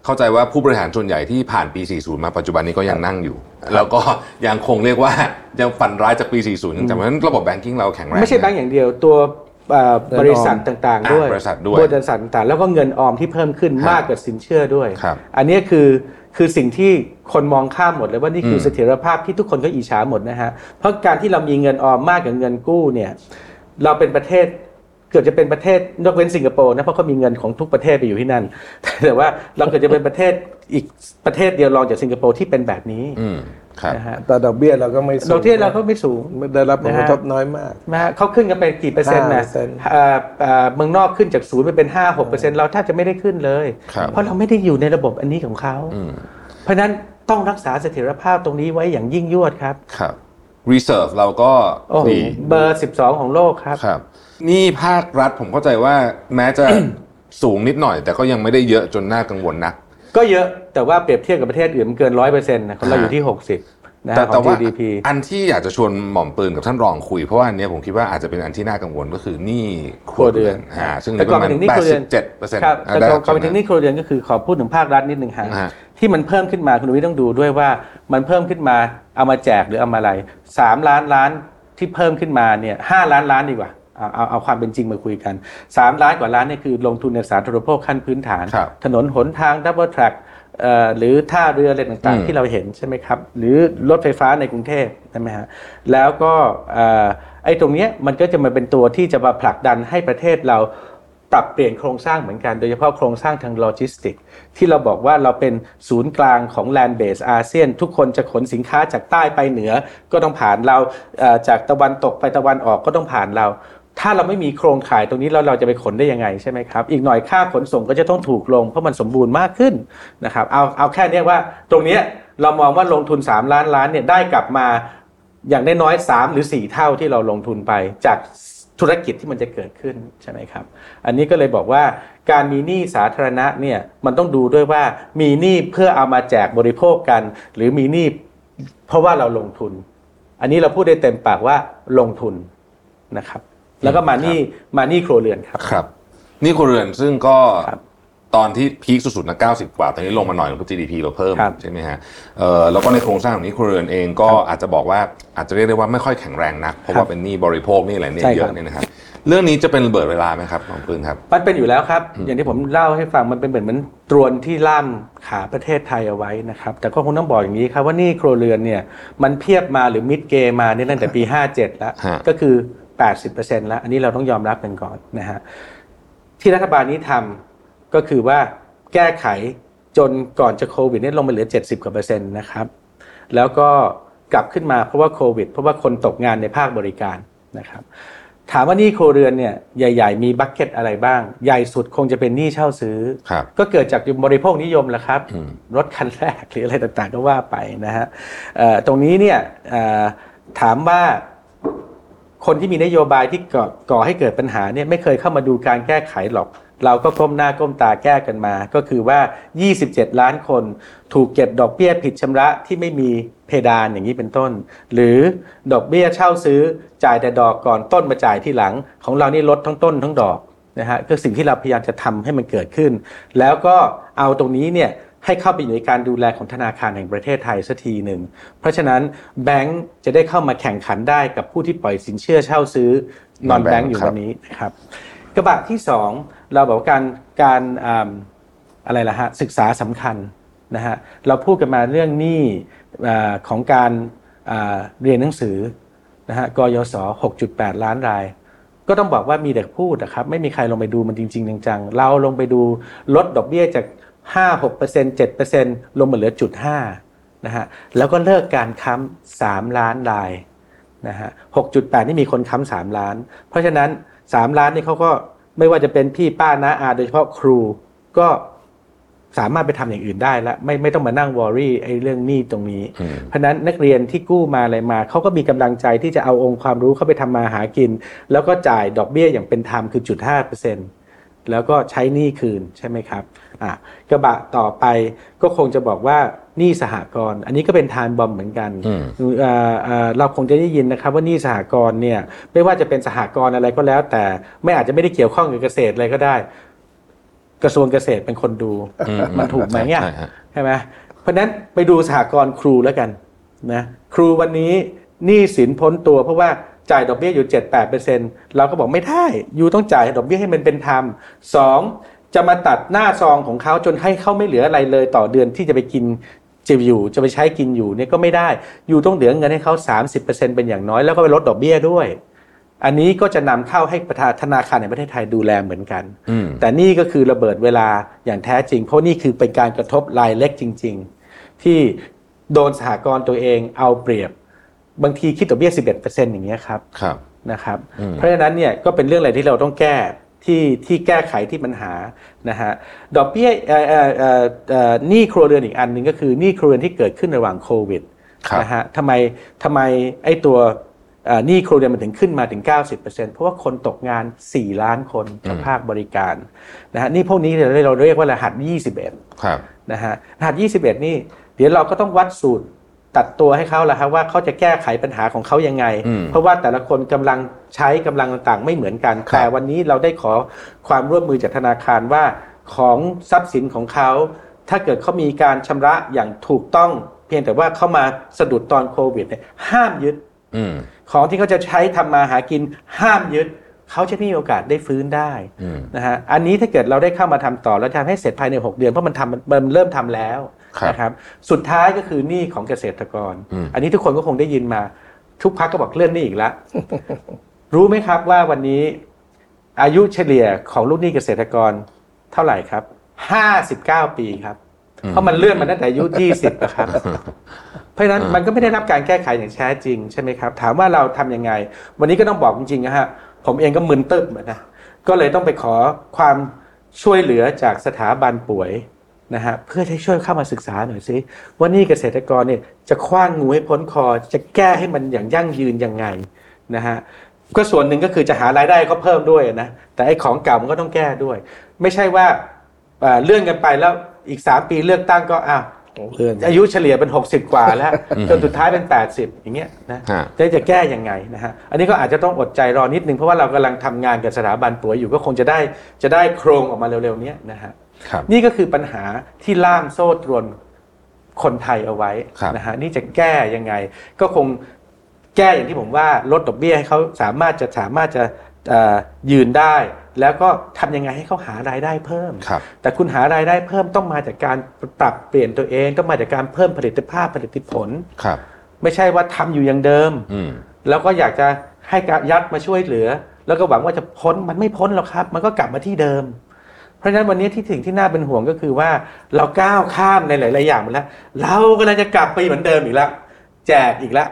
เข้าใจว่าผู้บริหารส่วนใหญ่ที่ผ่านปี 40 มาปัจจุบันนี้ก็ยังนั่งอยู่ แล้วก็ยังคงเรียกว่ายังฝันร้ายจากปี 40ยังจำเพราะฉะนั้นระบบแบงกิ้งเราแข็งแรงไม่ใช่แบงก์อย่างเดียวตัวเอ่อบริษัทต่างๆ ด้วยอ่าบริษัทด้วยบริษัทต่างๆ แล้วก็เงินออมที่เพิ่มขึ้นครับมากกว่าสินเชื่อด้วยครับอันนี้คือคือสิ่งที่คนมองข้ามหมดเลยว่านี่คืออมเสถียรภาพที่ทุกคนก็อิจฉาหมดนะฮะเพราะการที่เรามีเงินออมมากกว่าเงินกู้เนี่ยเราเป็นประเทศ เกือบจะเป็นประเทศยกเว้นสิงคโปร์นะเพราะเขามีเงินของทุกประเทศไปอยู่ที่นั่น แต่ว่าเราเกือบจะเป็นประเทศอีกประเทศเดียวรองจากสิงคโปร์ที่เป็นแบบนี้อืมครับนะฮะแต่ดอกเบี้ยเราก็ไม่สูงดอกเบี้ยเราก็ไม่สูงไม่ได้รับผลกระทบน้อยมากนะฮะเขาขึ้นกันไปกี่เปอร์เซ็นต์นะ5%เอ่อเอ่อเมืองนอกขึ้นจากศูนย์ไปเป็นห้าหกเปอร์เซ็นต์เราแทบจะไม่ได้ขึ้นเลยครับเพราะเราไม่ได้อยู่ในระบบอันนี้ของเขาอืมเพราะฉะนั้นต้องรักษาเสถียรภาพตรงนี้ไว้อย่างยิ่งยวดครับครับ reserve เราก็โอ้โหดีเบอร์ 12 ของโลกครับครับ นี่ภาครัฐผมเข้าใจว่าแม้จะสูงนิดหน่อย แต่ก็ยังไม่ได้เยอะจนน่ากังวลนัก ก็เยอะแต่ว่าเปรียบเทียบกับประเทศอื่นมันเกินร้อยเปอร์เซ็นต์นะของเราอยู่ที่60นะแต่ฮะขแต่องว่า GDP อันที่อยากจะชวนหม่อมปืนกับท่านรองคุย เพราะว่าอันเนี้ยผมคิดว่าอาจจะเป็นอันที่น่ากังวลก็คือหนี้ครัวเรือนอ่าซึ่งแต่ปก่อนระไปมาณถึงหนี้แปคดรัวเรืสิอนบเจ็ดเปอร์เซ็นต์ครับแต่ก่อนไปถึงหนี้ครัวเรือนก็คือขอพูดถึงภาครัฐนิดหนึ่งฮะฮะ ที่มันเพิ่มขึ้นมาคุณวิทย์ต้องดูด้วยว่ามันเพิ่มขึ้นมาเอามาแจกหรือเอามาอะไรสามล้านล้านที่เพิ่มขึ้นมาเนี่ยห้าล้านล้านดีกว่า เอาเอาเอาความเป็นจริงมาคุยกันสามล้านกว่าล้านเนี่ยคือลงทุนในสาธารณูปโภคขั้นพื้นฐานครับถนนหนทางดับเบิลแทร็กหรือท่าเรืออะไรต่างอืมๆที่เราเห็นใช่ไหมครับ หรือรถไฟฟ้าในกรุงเทพใช่ไหมฮะแล้วก็เอ่อไอ้ตรงเนี้ยมันก็จะมาเป็นตัวที่จะมาผลักดันให้ประเทศเราปรับเปลี่ยนโครงสร้างเหมือนกัน โดยเฉพาะโครงสร้างทางโลจิสติก ที่เราบอกว่าเราเป็นศูนย์กลางของ Land Base อาเซียน ทุกคนจะขนสินค้าจากใต้ไปเหนือก็ต้องผ่านเราเอ่อจากตะวันตกไปตะวันออกก็ต้องผ่านเรา ถ้าเราไม่มีโครงข่ายตรงนี้แล้วเราจะไปขนได้ยังไงใช่ไหมครับ อีกหน่อยค่าขนส่งก็จะต้องถูกลงเพราะมันสมบูรณ์มากขึ้นนะครับเอาเอาแค่นี้ว่าตรงนี้เรามองว่าลงทุน 3 ล้านล้านเนี่ยได้กลับมาอย่างน้อยๆสามหรือ 4 เท่าที่เราลงทุนไปจากธุรกิจที่มันจะเกิดขึ้นใช่ไหมครับ อันนี้ก็เลยบอกว่าการมีหนี้สาธารณะเนี่ยมันต้องดูด้วยว่ามีหนี้เพื่อเอามาแจกบริโภคกัน หรือมีหนี้เพราะว่าเราลงทุน อันนี้เราพูดได้เต็มปากว่าลงทุนนะครับ แล้วก็มาหนี้มาหนี้ครัวเรือนครับครับ นี่ครัวเรือนซึ่งก็ครับตอนที่พีคสุดๆนะ90 กว่า ตอนนี้ลงมาหน่อยเพราะ GDP เราเพิ่มครับใช่ไหมฮะเอ่อแล้วก็ในโครงสร้างของนี้ครัวเรือนเองก็อาจจะบอกว่าอาจจะเรียกได้ว่าไม่ค่อยแข็งแรงนัก เพราะว่าเป็นหนี้บริโภคหนี่อะไรเนี่ยใช่เยครับอะเนี่ยนะครับเรื่องนี้จะเป็นระเบิดเวลาไหมครับน้องปืนครับ มันเป็นอยู่แล้วครับ อย่างที่ผมเล่าให้ฟังมันเป็นเหมือนเหมือนตรวนที่ล่ามขาประเทศไทยเอาไว้นะครับ แต่ก็คงต้องบอกอย่างนี้ครับว่าหนี่ครัวเรือนเนี่ยมันเพียบมาหรือมิดเกมาเนี่ยตั้งแต่ปี 57 แล้วฮะก็คือ 80%แล้ว อันนี้เราต้องยอมรับกันก่อนนะฮะที่รัฐบาลนี้ทำก็คือว่าแก้ไขจนก่อนจะโควิดเนี่ยลงมาเหลือ 70กว่าเปอร์เซ็นต์นะครับ แล้วก็กลับขึ้นมาเพราะว่าโควิด เพราะว่าคนตกงานในภาคบริการนะครับ ถามว่าหนี้ครัวเรือนเนี่ยใหญ่ ๆ มีบัคเก็ตอะไรบ้าง ใหญ่สุดคงจะเป็นหนี้เช่าซื้อครับก็เกิดจากบริโภคนิยมแหละครับอืมรถคันแรกหรืออะไรต่างๆก็ว่าไปนะฮะเอ่อตรงนี้เนี่ยเอ่อถามว่า คนที่มีนโยบายที่ก่อก่อให้เกิดปัญหาเนี่ยไม่เคยเข้ามาดูการแก้ไขหรอก เราก็ก้มหน้าก้มตาแก้กันมา ก็คือว่า 27 ล้านคนถูกเก็บดอกเบี้ยผิดชำระที่ไม่มีเพดานอย่างนี้เป็นต้น หรือดอกเบี้ยเช่าซื้อจ่ายแต่ดอกก่อนต้นมาจ่ายที่หลัง ของเรานี่ลดทั้งต้นทั้งดอกนะฮะก็สิ่งที่เราพยายามจะทำให้มันเกิดขึ้น แล้วก็เอาตรงนี้เนี่ย ให้เข้าไปอยู่ในการดูแลของธนาคารแห่งประเทศไทยสักทีหนึ่ง เพราะฉะนั้นแบงก์จะได้เข้ามาแข่งขันได้กับผู้ที่ปล่อยสินเชื่อเช่าซื้อนอนแบงก์อยู่วันนี้นะครับกระบะที่สองเราบอกว่าการการอะไรล่ะฮะศึกษาสำคัญนะฮะเราพูดกันมาเรื่องหนี้ของการเรียนหนังสือนะฮะกยศ 6.8 ล้านราย ก็ต้องบอกว่ามีแต่พูดนะครับไม่มีใครลงไปดูมันจริง ๆ จังๆ เราลงไปดูลดดอกเบี้ยจาก 5 6 7 ลงมาเหลือจุด5นะฮะแล้วก็เลิกการค้ำ3ล้านรายนะฮะ6.8 นี่มีคนค้ำสามล้าน เพราะฉะนั้น 3 ล้านนี่เขาก็ไม่ว่าจะเป็นพี่ป้าน้าอาโดยเฉพาะครูก็สามารถไปทำอย่างอื่นได้แล้วไม่ไม่ต้องมานั่งวอรี่ไอ้เรื่องหนี้ตรงนี้อืมเพราะฉะนั้นนักเรียนที่กู้มาอะไรมาเขาก็มีกำลังใจที่จะเอาองค์ความรู้เข้าไปทำมาหากิน แล้วก็จ่ายดอกเบี้ยอย่างเป็นธรรมคือจุดห้าเปอร์เซ็นต์ แล้วก็ใช้หนี้คืนใช่ไหมครับอะกระบะต่อไปก็คงจะบอกว่าหนี้สหกรณ์อันนี้ก็เป็นทานบอมเหมือนกันอืมเอ่อเอ่อเราคงจะได้ยินนะครับว่าหนี้สหกรณ์เนี่ยไม่ว่าจะเป็นสหกรณ์อะไรก็แล้ว แต่ไม่อาจจะไม่ได้เกี่ยวข้องกับเกษตรอะไรก็ได้ กระทรวงเกษตรเป็นคนดูอืมมันถูกไหมเนี่ยใช่ฮะใช่ไหมเพราะฉะนั้นไปดูสหกรณ์ครูแล้วกันนะครูวันนี้หนี้สินพ้นตัวเพราะว่า จ่ายดอกเบี้ยอยู่ 7-8เปอร์เซ็นต์เราก็บอกไม่ได้ยูต้องจ่ายดอกเบี้ยให้มันเป็นธรรมสองจะมาตัดหน้าซองของเขาจนให้เขาไม่เหลืออะไรเลยต่อเดือนที่จะไปกินจะอยู่จะไปใช้กินอยู่เนี่ยก็ไม่ได้ยูต้องเหลือเงินให้เขา 30%เป็นอย่างน้อยแล้วก็ไปลดดอกเบี้ยด้วย อันนี้ก็จะนำเข้าให้ประธานธนาคารในประเทศไทยดูแลเหมือนกันอืมแต่นี่ก็คือระเบิดเวลาอย่างแท้จริง เพราะนี่คือเป็นการกระทบรายเล็กจริง ๆ ที่โดนสหกรณ์ตัวเองเอาเปรียบ บางทีคิดดอกเบี้ย11%อย่างเงี้ยครับครับนะครับอืมเพราะฉะนั้นเนี่ยก็เป็นเรื่องอะไรที่เราต้องแก้ที่ที่แก้ไขที่ปัญหานะฮะดอกเบี้ยเอ่อเอ่อเอ่อเอ่อหนี้ครัวเรือนอีกอันหนึ่งก็คือหนี้ครัวเรือนที่เกิดขึ้นระหว่างโควิดครับนะฮะทำไมทำไมไอ้ตัวเอ่อหนี้ครัวเรือนมันถึงขึ้นมาถึง 90%เพราะว่าคนตกงาน 4 ล้านคนจากภาคบริการนะฮะนี่พวกนี้เราเราเรียกว่ารหัส 21ครับนะฮะรหัส 21 นี่ เดี๋ยวเราก็ต้องวัดสูตร ตัดตัวให้เขาละครับว่าเขาจะแก้ไขปัญหาของเขายังไงอืมเพราะว่าแต่ละคนกำลังใช้กำลังต่างๆ ไม่เหมือนกันครับแต่วันนี้เราได้ขอความร่วมมือจากธนาคารว่าของทรัพย์สินของเขาถ้าเกิดเขามีการชำระอย่างถูกต้อง เพียงแต่ว่าเขามาสะดุดตอนโควิดเนี่ยห้ามยึดอืมของที่เขาจะใช้ทำมาหากินห้ามยึดเขาจะมีโอกาสได้ฟื้นได้อืมนะฮะอันนี้ถ้าเกิดเราได้เข้ามาทำต่อแล้วทำให้เสร็จภายใน 6 เดือนเพราะมันทำมันเริ่มทำแล้วครับ นะครับสุดท้ายก็คือหนี้ของเกษตรกรอืมอันนี้ทุกคนก็คงได้ยินมา ทุกพักก็บอกเลื่อนหนี้อีกแล้วรู้ไหมครับว่าวันนี้อายุเฉลี่ยของลูกหนี้เกษตรกรเท่าไหร่ครับ59ปีครับ เพราะมันเลื่อนมาตั้งแต่อายุ20นะครับ เพราะฉะนั้นมันก็ไม่ได้รับการแก้ไขอย่างแท้จริงใช่ไหมครับ ถามว่าเราทำยังไง วันนี้ก็ต้องบอกจริงๆนะฮะผมเองก็มึนตึ๊บนะก็เลยต้องไปขอความช่วยเหลือจากสถาบันป่วย นะฮะเพื่อให้ช่วยเข้ามาศึกษาหน่อยสิว่านี่เกษตรกรเนี่ยจะคว้างงูให้พ้นคอ จะแก้ให้มันอย่างยั่งยืนยังไงนะฮะก็ส่วนหนึ่งก็คือจะหารายได้ก็เพิ่มด้วยนะแต่ไอ้ของเก่ามันก็ต้องแก้ด้วย ไม่ใช่ว่าเอ่อเลื่อนกันไปแล้วอีก 3 ปีเลือกตั้งก็อ้าวเลื่อนอายุเฉลี่ยเป็น 60 กว่าแล้วจนสุดท้ายเป็น 80 อย่างเงี้ยนะฮะจะจะแก้ยังไงนะฮะอันนี้ก็อาจจะต้องอดใจรอนิดนึงเพราะว่าเรากำลังทำงานกับสถาบันป่วยอยู่ก็คงจะได้จะได้โครงออกมาเร็วๆเนี้ยนะฮะครับ นี่ก็คือปัญหาที่ล่ามโซ่ตรวนคนไทยเอาไว้ครับนะฮะนี่จะแก้ยังไง ก็คงแก้อย่างที่ผมว่าลดดอกเบี้ยให้เขาสามารถจะสามารถจะเอ่อยืนได้ แล้วก็ทำยังไงให้เขาหารายได้เพิ่มครับแต่คุณหารายได้เพิ่มต้องมาจากการปรับเปลี่ยนตัวเองต้องมาจากการเพิ่มผลิตภาพผลิตผลครับ ไม่ใช่ว่าทำอยู่อย่างเดิมอืมแล้วก็อยากจะให้การยัดมาช่วยเหลือ แล้วก็หวังว่าจะพ้นมันไม่พ้นหรอกครับ มันก็กลับมาที่เดิมเพ ราะฉะนั้นวันนี้ที่สิ่งที่น่าเป็นห่วงก็คือว่าเราก้าวข้ามในหลาย ๆ อย่างมาแล้ว เรากำลังจะกลับไปเหมือนเดิมอีกแล้ว แจกอีกแล้ว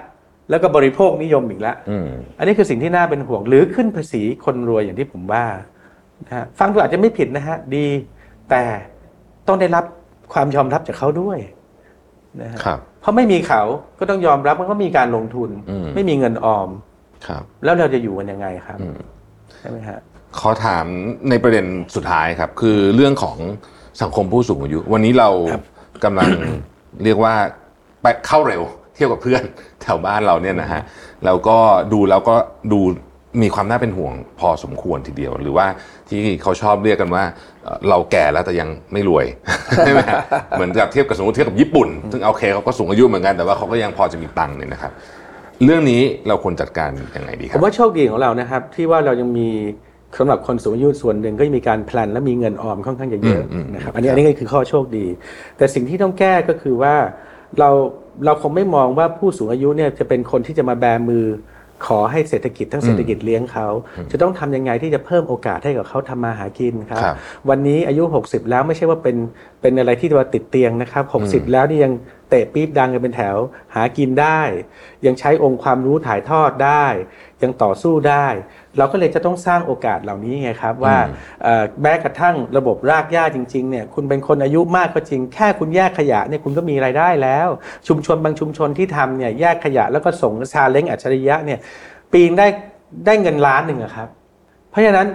แล้วก็บริโภคนิยมอีกแล้วอืมอันนี้คือสิ่งที่น่าเป็นห่วง หรือขึ้นภาษีคนรวยอย่างที่ผมว่านะฮะฟังดูอาจจะไม่ผิดนะฮะดีแต่ต้องได้รับความยอมรับจากเขาด้วยนะฮะครับเพราะไม่มีเขาก็ต้องยอมรับมันก็มีการลงทุนอืมไม่มีเงินออมครับ แล้วเราจะอยู่กันยังไงครับอืมใช่ไหมฮะ ขอถามในประเด็นสุดท้ายครับ คือเรื่องของสังคมผู้สูงอายุ วันนี้เราครับกำลังเรียกว่าไปเข้าเร็ว เที่ยวกับเพื่อนแถวบ้านเราเนี่ยนะฮะแล้วก็ดูแล้วก็ดูมีความน่าเป็นห่วงพอสมควรทีเดียว หรือว่าที่เขาชอบเรียกกันว่าเอ่อเราแก่แล้วแต่ยังไม่รวยใช่ไหมฮะเหมือนกับเทียบกับสมมติเทียบกับญี่ปุ่น ซึ่งโอเคเขาก็สูงอายุเหมือนกันแต่ว่าเขาก็ยังพอจะมีตังค์เนี่ยนะครับ เรื่องนี้เราควรจัดการยังไงดีคผรับมว่าโชคดีของเรานะครับ ที่ว่าเรายังมี สำหรับคนสูงอายุส่วนหนึ่งก็ยังมีการแพลนและมีเงินออมค่อนข้างจะเยอะอืมอืมนะครับอันนี้อันนี้ก็คือข้อโชคดี แต่สิ่งที่ต้องแก้ก็คือว่าเราเราคงไม่มองว่าผู้สูงอายุเนี่ยจะเป็นคนที่จะมาแบมือขอให้เศรษฐกิจทั้งเศรษฐกิจเลี้ยงเขา จะต้องทำยังไงที่จะเพิ่มโอกาสให้กับเขาทำมาหากินครับครับวันนี้อายุ 60 แล้วไม่ใช่ว่าเป็นเป็นอะไรที่ว่าติดเตียงนะครับ 60 แล้วนี่ยังเตะปี๊บดังกันเป็นแถวหากินได้ ยังใช้องค์ความรู้ถ่ายทอดได้ ยังต่อสู้ได้ เราก็เลยจะต้องสร้างโอกาสเหล่านี้ไงครับว่าเอ่อแม้กระทั่งระบบรากหญ้าจริงๆเนี่ยคุณเป็นคนอายุมากก็จริง แค่คุณแยกขยะเนี่ยคุณก็มีรายได้แล้ว ชุมชนบางชุมชนที่ทำเนี่ยแยกขยะแล้วก็ส่งชาเล้งอัจฉริยะเนี่ยปีนได้ได้เงินล้านหนึ่งอะครับ เพราะฉะนั้น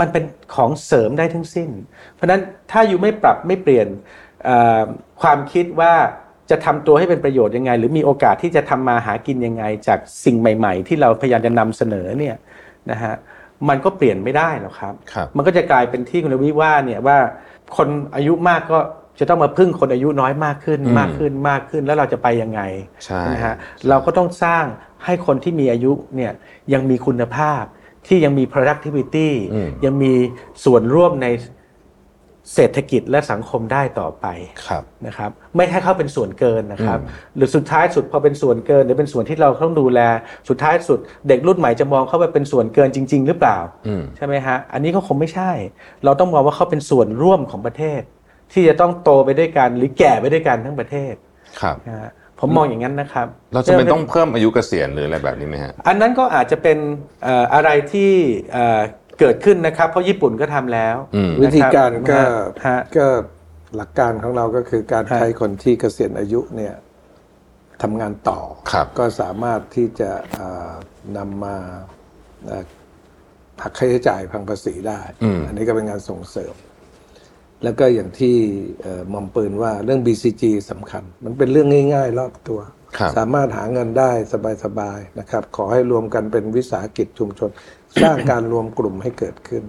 มันเป็นของเสริมได้ทั้งสิ้น เพราะฉะนั้นถ้าอยู่ไม่ปรับไม่เปลี่ยนเอ่อความคิดว่าจะทำตัวให้เป็นประโยชน์ยังไง หรือมีโอกาสที่จะทำมาหากินยังไง จากสิ่งใหม่ ๆ ที่เราพยายามจะนำเสนอเนี่ย นะฮะมันก็เปลี่ยนไม่ได้หรอกครับครับ มันก็จะกลายเป็นที่คุณวิว่าเนี่ยว่าคนอายุมากก็จะต้องมาพึ่งคนอายุน้อยมากขึ้นอืมมากขึ้นมากขึ้นแล้วเราจะไปยังไงใช่นะฮะเราก็ต้องสร้างให้คนที่มีอายุเนี่ยยังมีคุณภาพที่ยังมี productivity อืมยังมีส่วนร่วมใน เศรษฐกิจและสังคมได้ต่อไปครับนะครับ ไม่ให้เขาเป็นส่วนเกินนะครับ หรือสุดท้ายสุดพอเป็นส่วนเกิน หรือเป็นส่วนที่เราต้องดูแล สุดท้ายสุดเด็กรุ่นใหม่จะมองเขาว่าเป็นส่วนเกินจริง ๆ หรือเปล่าอืมใช่ไหมฮะอันนี้ก็คงไม่ใช่ เราต้องมองว่าเขาเป็นส่วนร่วมของประเทศ ที่จะต้องโตไปด้วยกันหรือแก่ไปด้วยกันทั้งประเทศครับนะฮะผมมองอย่างนั้นนะครับ เราจะเป็นต้องเพิ่มอายุเกษียณหรืออะไรแบบนี้ไหมฮะอันนั้นก็อาจจะเป็นเอ่ออะไรที่ เอ่อเกิดขึ้นนะครับ เพราะญี่ปุ่นก็ทำแล้วอืมวิธีการก็นะฮะก็หลักการของเราก็คือการฮะใช้คนที่เกษียณอายุเนี่ยทำงานต่อครับก็สามารถที่จะอ่านำมาอ่าหักค่าใช้จ่ายพังภาษีได้อืมอันนี้ก็เป็นงานส่งเสริม แล้วก็อย่างที่เอ่อหมอมปืนว่าเรื่อง BCG สำคัญ มันเป็นเรื่องง่าย ๆ รอบตัวครับสามารถหาเงินได้สบาย ๆ นะครับ ขอให้รวมกันเป็นวิสาหกิจชุมชน สร้างการรวมกลุ่มให้เกิดขึ้น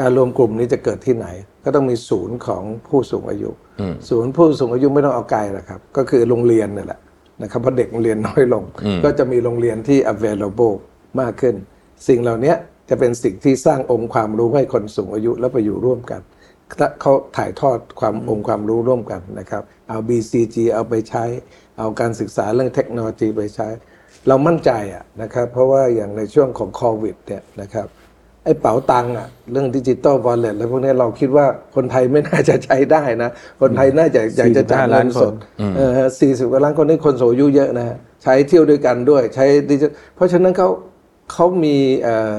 การรวมกลุ่มนี้จะเกิดที่ไหน ก็ต้องมีศูนย์ของผู้สูงอายุอืมศูนย์ผู้สูงอายุไม่ต้องเอาไกลหรอกครับ ก็คือโรงเรียนนี่แหละนะครับเพราะเด็กเรียนน้อยลงอืมก็จะมีโรงเรียนที่ available มากขึ้น สิ่งเหล่านี้จะเป็นสิ่งที่สร้างองค์ความรู้ให้คนสูงอายุแล้วไปอยู่ร่วมกันถ้าเขาถ่ายทอดความองค์ความรู้ร่วมกันนะครับ เอา BCG เอาไปใช้ เอาการศึกษาเรื่องเทคโนโลยีไปใช้ เรามั่นใจอะนะครับเพราะว่าอย่างในช่วงของโควิดเนี่ยนะครับไอ้เป๋าตังค์อะเรื่องดิจิตอลวอลเล็ตแล้วพวกนี้เราคิดว่าคนไทยไม่น่าจะใช้ได้นะ คนไทยน่าจะอยากจะจ่าย45เงิล้านนคสนดเออสี่สิบกว่าล้านคนนี่คนสูงอายุเยอะนะฮะใช้เที่ยวด้วยกันด้วยใช้ดิจิเพราะฉะนั้นเขาเขามีเอ่อ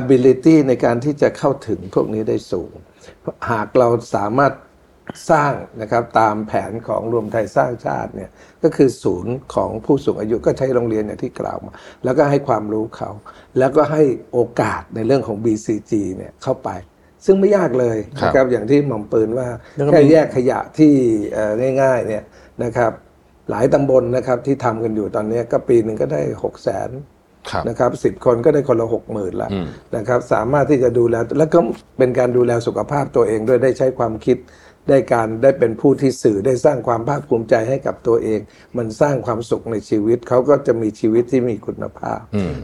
ability ในการที่จะเข้าถึงพวกนี้ได้สูง หากเราสามารถ สร้างนะครับตามแผนของรวมไทยสร้างชาติเนี่ยก็คือศูนย์ของผู้สูงอายุก็ใช้โรงเรียนอย่างที่กล่าวมา แล้วก็ให้ความรู้เขา แล้วก็ให้โอกาสในเรื่องของ BCG เนี่ยเข้าไป ซึ่งไม่ยากเลยนะครับอย่างที่หม่อมปืนว่าแล้วก็แค่มีแยกขยะที่เอ่อง่ายๆเนี่ยนะครับหลายตำบลนะครับที่ทำกันอยู่ตอนนี้ก็ปีหนึ่งก็ได้หกแสนครับนะครับสิบคนก็ได้คนละหกหมื่นละอืมนะครับสามารถที่จะดูแล แล้วก็เป็นการดูแลสุขภาพตัวเองด้วยได้ใช้ความคิด ได้การได้เป็นผู้ที่สื่อได้สร้างความภาคภูมิใจให้กับตัวเอง มันสร้างความสุขในชีวิตเขาก็จะมีชีวิตที่มีคุณภาพ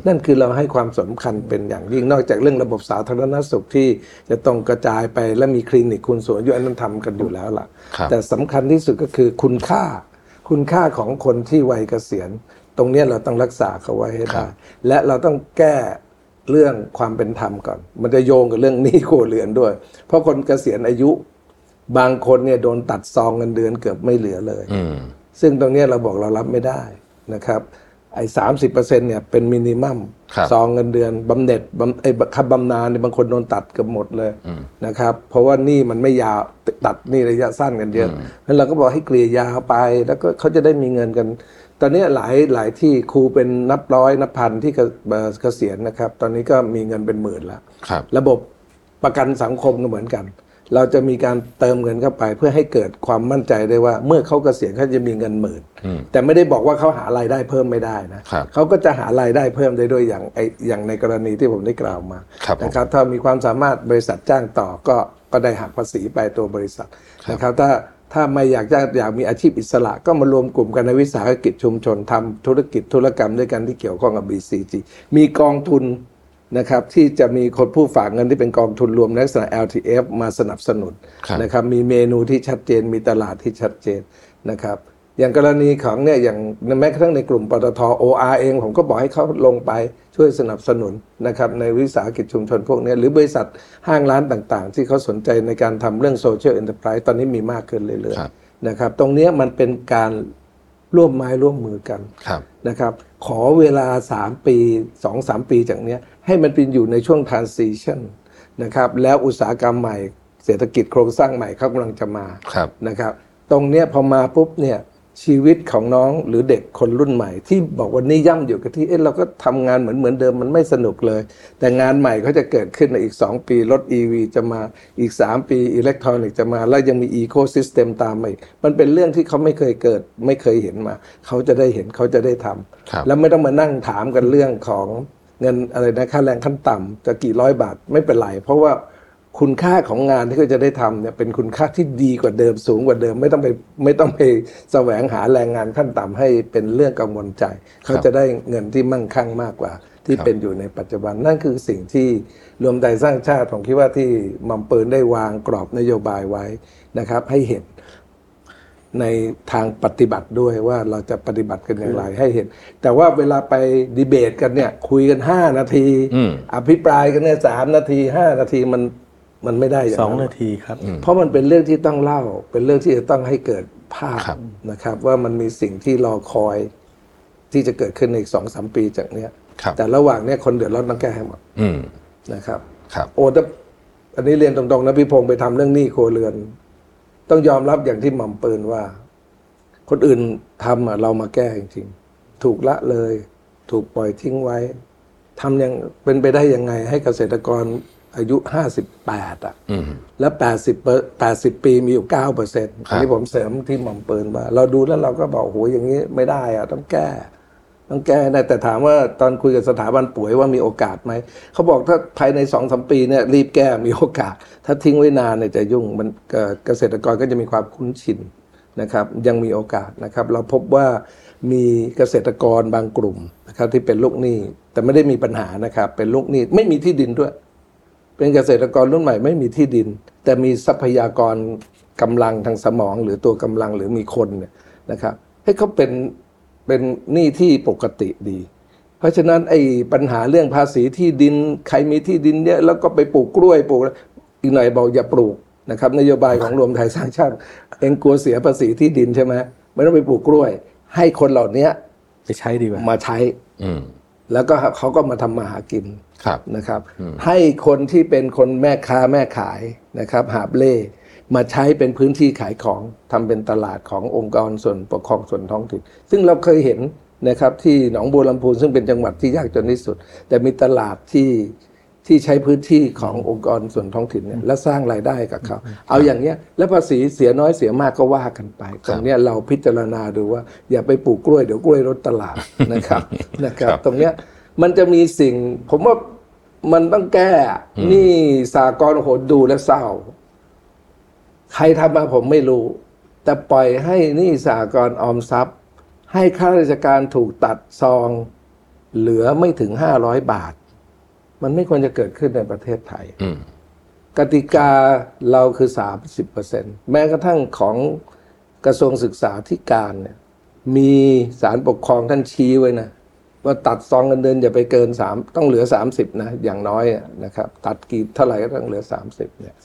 นั่นคือเราให้ความสำคัญเป็นอย่างยิ่งนอกจากเรื่องระบบสาธารณสุขที่จะต้องกระจายไปและมีคลินิกคุณสูงอายุอันนั้นทำกันอยู่แล้วล่ะครับแต่สำคัญที่สุดก็คือคุณค่า คุณค่าของคนที่วัยเกษียณ ตรงเนี้ยเราต้องรักษาเขาไว้ให้ครัได้บและเราต้องแก้เรื่องความเป็นธรรมก่อน มันจะโยงกับเรื่องหนี้ครัวเรือนด้วย เพราะคนเกษียณอายุ บางคนเนี่ยโดนตัดซองเงินเดือนเกือบไม่เหลือเลยอืมซึ่งตรงเนี้ยเราบอกเรารับไม่ได้นะครับ ไอ้สามสิบเปอร์เซ็นเนี่ยเป็นมินิมัมครับซองเงินเดือนบำเหน็จบำไอ้ค่าบำนาญเนี่ยบางคนโดนตัดเกือบหมดเลยนะครับ เพราะว่าหนี่มันไม่ยาวตัดหนี่ระยะสั้นกันเยอะเพราะฉะนั้นเราก็บอกให้เกลี่ยยาวไป แล้วก็เขาจะได้มีเงินกัน ตอนนี้หลายหลายที่ครูเป็นนับร้อยนับพันที่เกเอ่อเกษียณนะครับ ตอนนี้ก็มีเงินเป็นหมื่นแล้วครับระบบประกันสังคมก็เหมือนกัน เราจะมีการเติมเงินเข้าไป เพื่อให้เกิดความมั่นใจได้ว่า เมื่อเขาเกษียณเขาจะมีเงินหมื่นแต่ไม่ได้บอกว่าเขาหารายได้เพิ่มไม่ได้นะครับเขาก็จะหารายได้เพิ่มได้ด้วยอย่างไออย่างในกรณีที่ผมได้กล่าวมาครับผมนะครับถ้ามีความสามารถบริษัทจ้างต่อก็ก็ได้หักภาษีไปตัวบริษัทนะครับถ้าถ้าไม่อยากจะอยากมีอาชีพอิสระ ก็มารวมกลุ่มกันในวิสาหกิจชุมชนทำธุรกิจธุรกรรมด้วยกันที่เกี่ยวข้องกับ BCG มีกองทุน นะครับที่จะมีคนผู้ฝากเงินที่เป็นกองทุนรวมในลักษณะ LTF มาสนับสนุนครับนะครับมีเมนูที่ชัดเจนมีตลาดที่ชัดเจนนะครับอย่างกรณีของเนี่ยอย่างแม้กระทั่งในกลุ่มปตท OR เองผมก็บอกให้เขาลงไปช่วยสนับสนุนนะครับในวิสาหกิจชุมชนพวกเนี้ยหรือบริษัทห้างร้านต่างๆ ที่เขาสนใจในการทำเรื่องโซเชียล n อน r p r i s e ตอนนี้มีมากขึ้นเรื่อยครับๆนะครับตรงเนี้ยมันเป็นการร่วมไม้ร่วมมือกันครับนะครับขอเวลา 3 ปี 2-3 ปีจากเนี้ย ให้มันเป็นอยู่ในช่วง transition นะครับแล้วอุตสาหกรรมใหม่ เศรษฐกิจโครงสร้างใหม่เขากำลังจะมาครับนะครับ ตรงเนี้ยพอมาปุ๊บเนี่ยชีวิตของน้องหรือเด็กคนรุ่นใหม่ ที่บอกว่านี่ย่ำอยู่กับที่เอ๊ะเราก็ทำงานเหมือนเหมือนเดิมมันไม่สนุกเลย แต่งานใหม่เขาจะเกิดขึ้นในอีก 2 ปีรถ EV จะมาอีก 3 ปีอิเล็กทรอนิกส์จะมา แล้วยังมี ecosystem ตามมาอีกมันเป็นเรื่องที่เขาไม่เคยเกิด ไม่เคยเห็นมา เขาจะได้เห็นเขาจะได้ทำครับแล้วไม่ต้องมานั่งถามกันเรื่องของ เงินอะไรนะค่าแรงขั้นต่ำจะกี่ร้อยบาทไม่เป็นไร เพราะว่าคุณค่าของงานที่เขาจะได้ทำเนี่ยเป็นคุณค่าที่ดีกว่าเดิมสูงกว่าเดิม ไม่ต้องไปไม่ต้องไปแสวงหาแรงงานขั้นต่ำให้เป็นเรื่องกังวลใจ เขาจะได้เงินที่มั่งคั่งมากกว่า ที่เป็นอยู่ในปัจจุบันนั่นคือสิ่งที่รวมไทยสร้างชาติผมคิดว่าที่มัมเปืนได้วางกรอบนโยบายไว้นะครับให้เห็น ในทางปฏิบัติด้วยว่าเราจะปฏิบัติกันอย่างไรให้เห็น แต่ว่าเวลาไปดีเบตกันเนี่ย คุยกันห้านาทีอืมอภิปรายกันเนี่ยสามนาทีห้านาทีมันมันไม่ได้อย่างสองนั้นนาทีครับ เพราะมันเป็นเรื่องที่ต้องเล่า เป็นเรื่องที่จะต้องให้เกิดภาพครับนะครับ ว่ามันมีสิ่งที่รอคอยที่จะเกิดขึ้นในอีกสองสามปีจากเนี้ยครับแต่ระหว่างเนี้ยคนเดือดร้อนต้องแก้ให้หมดอืมนะครับ ครับ โอ้แต่อันนี้เรียนตรงๆนะพี่พงศ์ไปทำเรื่องหนี้ครัวเรือน ต้องยอมรับอย่างที่หม่อมปืนว่า คนอื่นทำอะเรามาแก้จริงๆถูกละเลย ถูกปล่อยทิ้งไว้ทำยังเป็นไปได้ยังไงให้เกษตรกรอายุห้าสิบแปดอะอืมแล้วแปดสิบแปดสิบปีมีอยู่เก้าเปอร์เซ็นต์ครับที่ผมเสริมที่หม่อมปืนว่าเราดูแล้วเราก็บอกโอ้โหอย่างนี้ไม่ได้อะ ต้องแก้ ต้องแก้ได้แต่ถามว่าตอนคุยกับสถาบันป่วยว่ามีโอกาสไหมเขาบอกถ้าภายในสองสมปีเนี่ยรีบแก้มีโอกาส ถ้าทิ้งไว้นานเนี่ยจะยุ่งมันเกษตรกรก็จะมีความคุ้นชินนะครับ ยังมีโอกาสนะครับ เราพบว่ามีเกษตรกรบางกลุ่มนะครับที่เป็นลูกหนี้แต่ไม่ได้มีปัญหานะครับ เป็นลูกหนี้ไม่มีที่ดินด้วย เป็นเกษตรกรรุ่นใหม่ไม่มีที่ดิน แต่มีทรัพยากรกำลังทางสมอง หรือตัวกำลังหรือมีคนเนี่ยนะครับให้เขาเป็น เป็นหนี้ที่ปกติดี เพราะฉะนั้นไอ้ปัญหาเรื่องภาษีที่ดินใครมีที่ดินเนี่ยแล้วก็ไปปลูกกล้วยปลูกอีกหน่อยบอกอย่าปลูกนะครับนโยบายของรวมไทยสร้างชาติเองกลัวเสียภาษีที่ดินใช่ไหมไม่ต้องไปปลูกกล้วย ให้คนเหล่านี้ไปใช้ดีกว่ามาใช้อืมแล้วก็เขาก็มาทำมาหากินครับนะครับ ให้คนที่เป็นคนแม่ค้าแม่ขายนะครับ หาบเล่ มาใช้เป็นพื้นที่ขายของทำเป็นตลาดขององค์กรส่วนปกครองส่วนท้องถิ่น ซึ่งเราเคยเห็นนะครับที่หนองบัวลำพูซึ่งเป็นจังหวัดที่ยากจนที่สุด แต่มีตลาดที่ที่ใช้พื้นที่ขององค์กรส่วนท้องถิ่นเนี่ยและสร้างรายได้กับเขา เอาอย่างเนี้ยแล้วภาษีเสียน้อยเสียมากก็ว่ากันไปตรงเนี้ยเราพิจารณาดูว่า อย่าไปปลูกกล้วยเดี๋ยวกล้วยลดตลาดนะครับนะครับ ตรงเนี้ยมันจะมีสิ่งผมว่ามันต้องแก้นี่สากลโหดดูและเศร้า ใครทำมาผมไม่รู้ แต่ปล่อยให้หนี่สากลออมทรัพย์ ให้ข้าราชการถูกตัดซอง เหลือไม่ถึงห้าร้อยบาท มันไม่ควรจะเกิดขึ้นในประเทศไทยอืมกติกาเราคือสามสิบเปอร์เซ็นแม้กระทั่งของกระทรวงศึกษาธิการเนี่ย มีสารปกครองท่านชี้ไว้นะว่าตัดซองเงินเดือนอย่าไปเกินสามต้องเหลือสามสิบนะ อย่างน้อยอะนะครับ ตัดกี่เท่าไหร่ก็ต้องเหลือสามสิบเนี่ย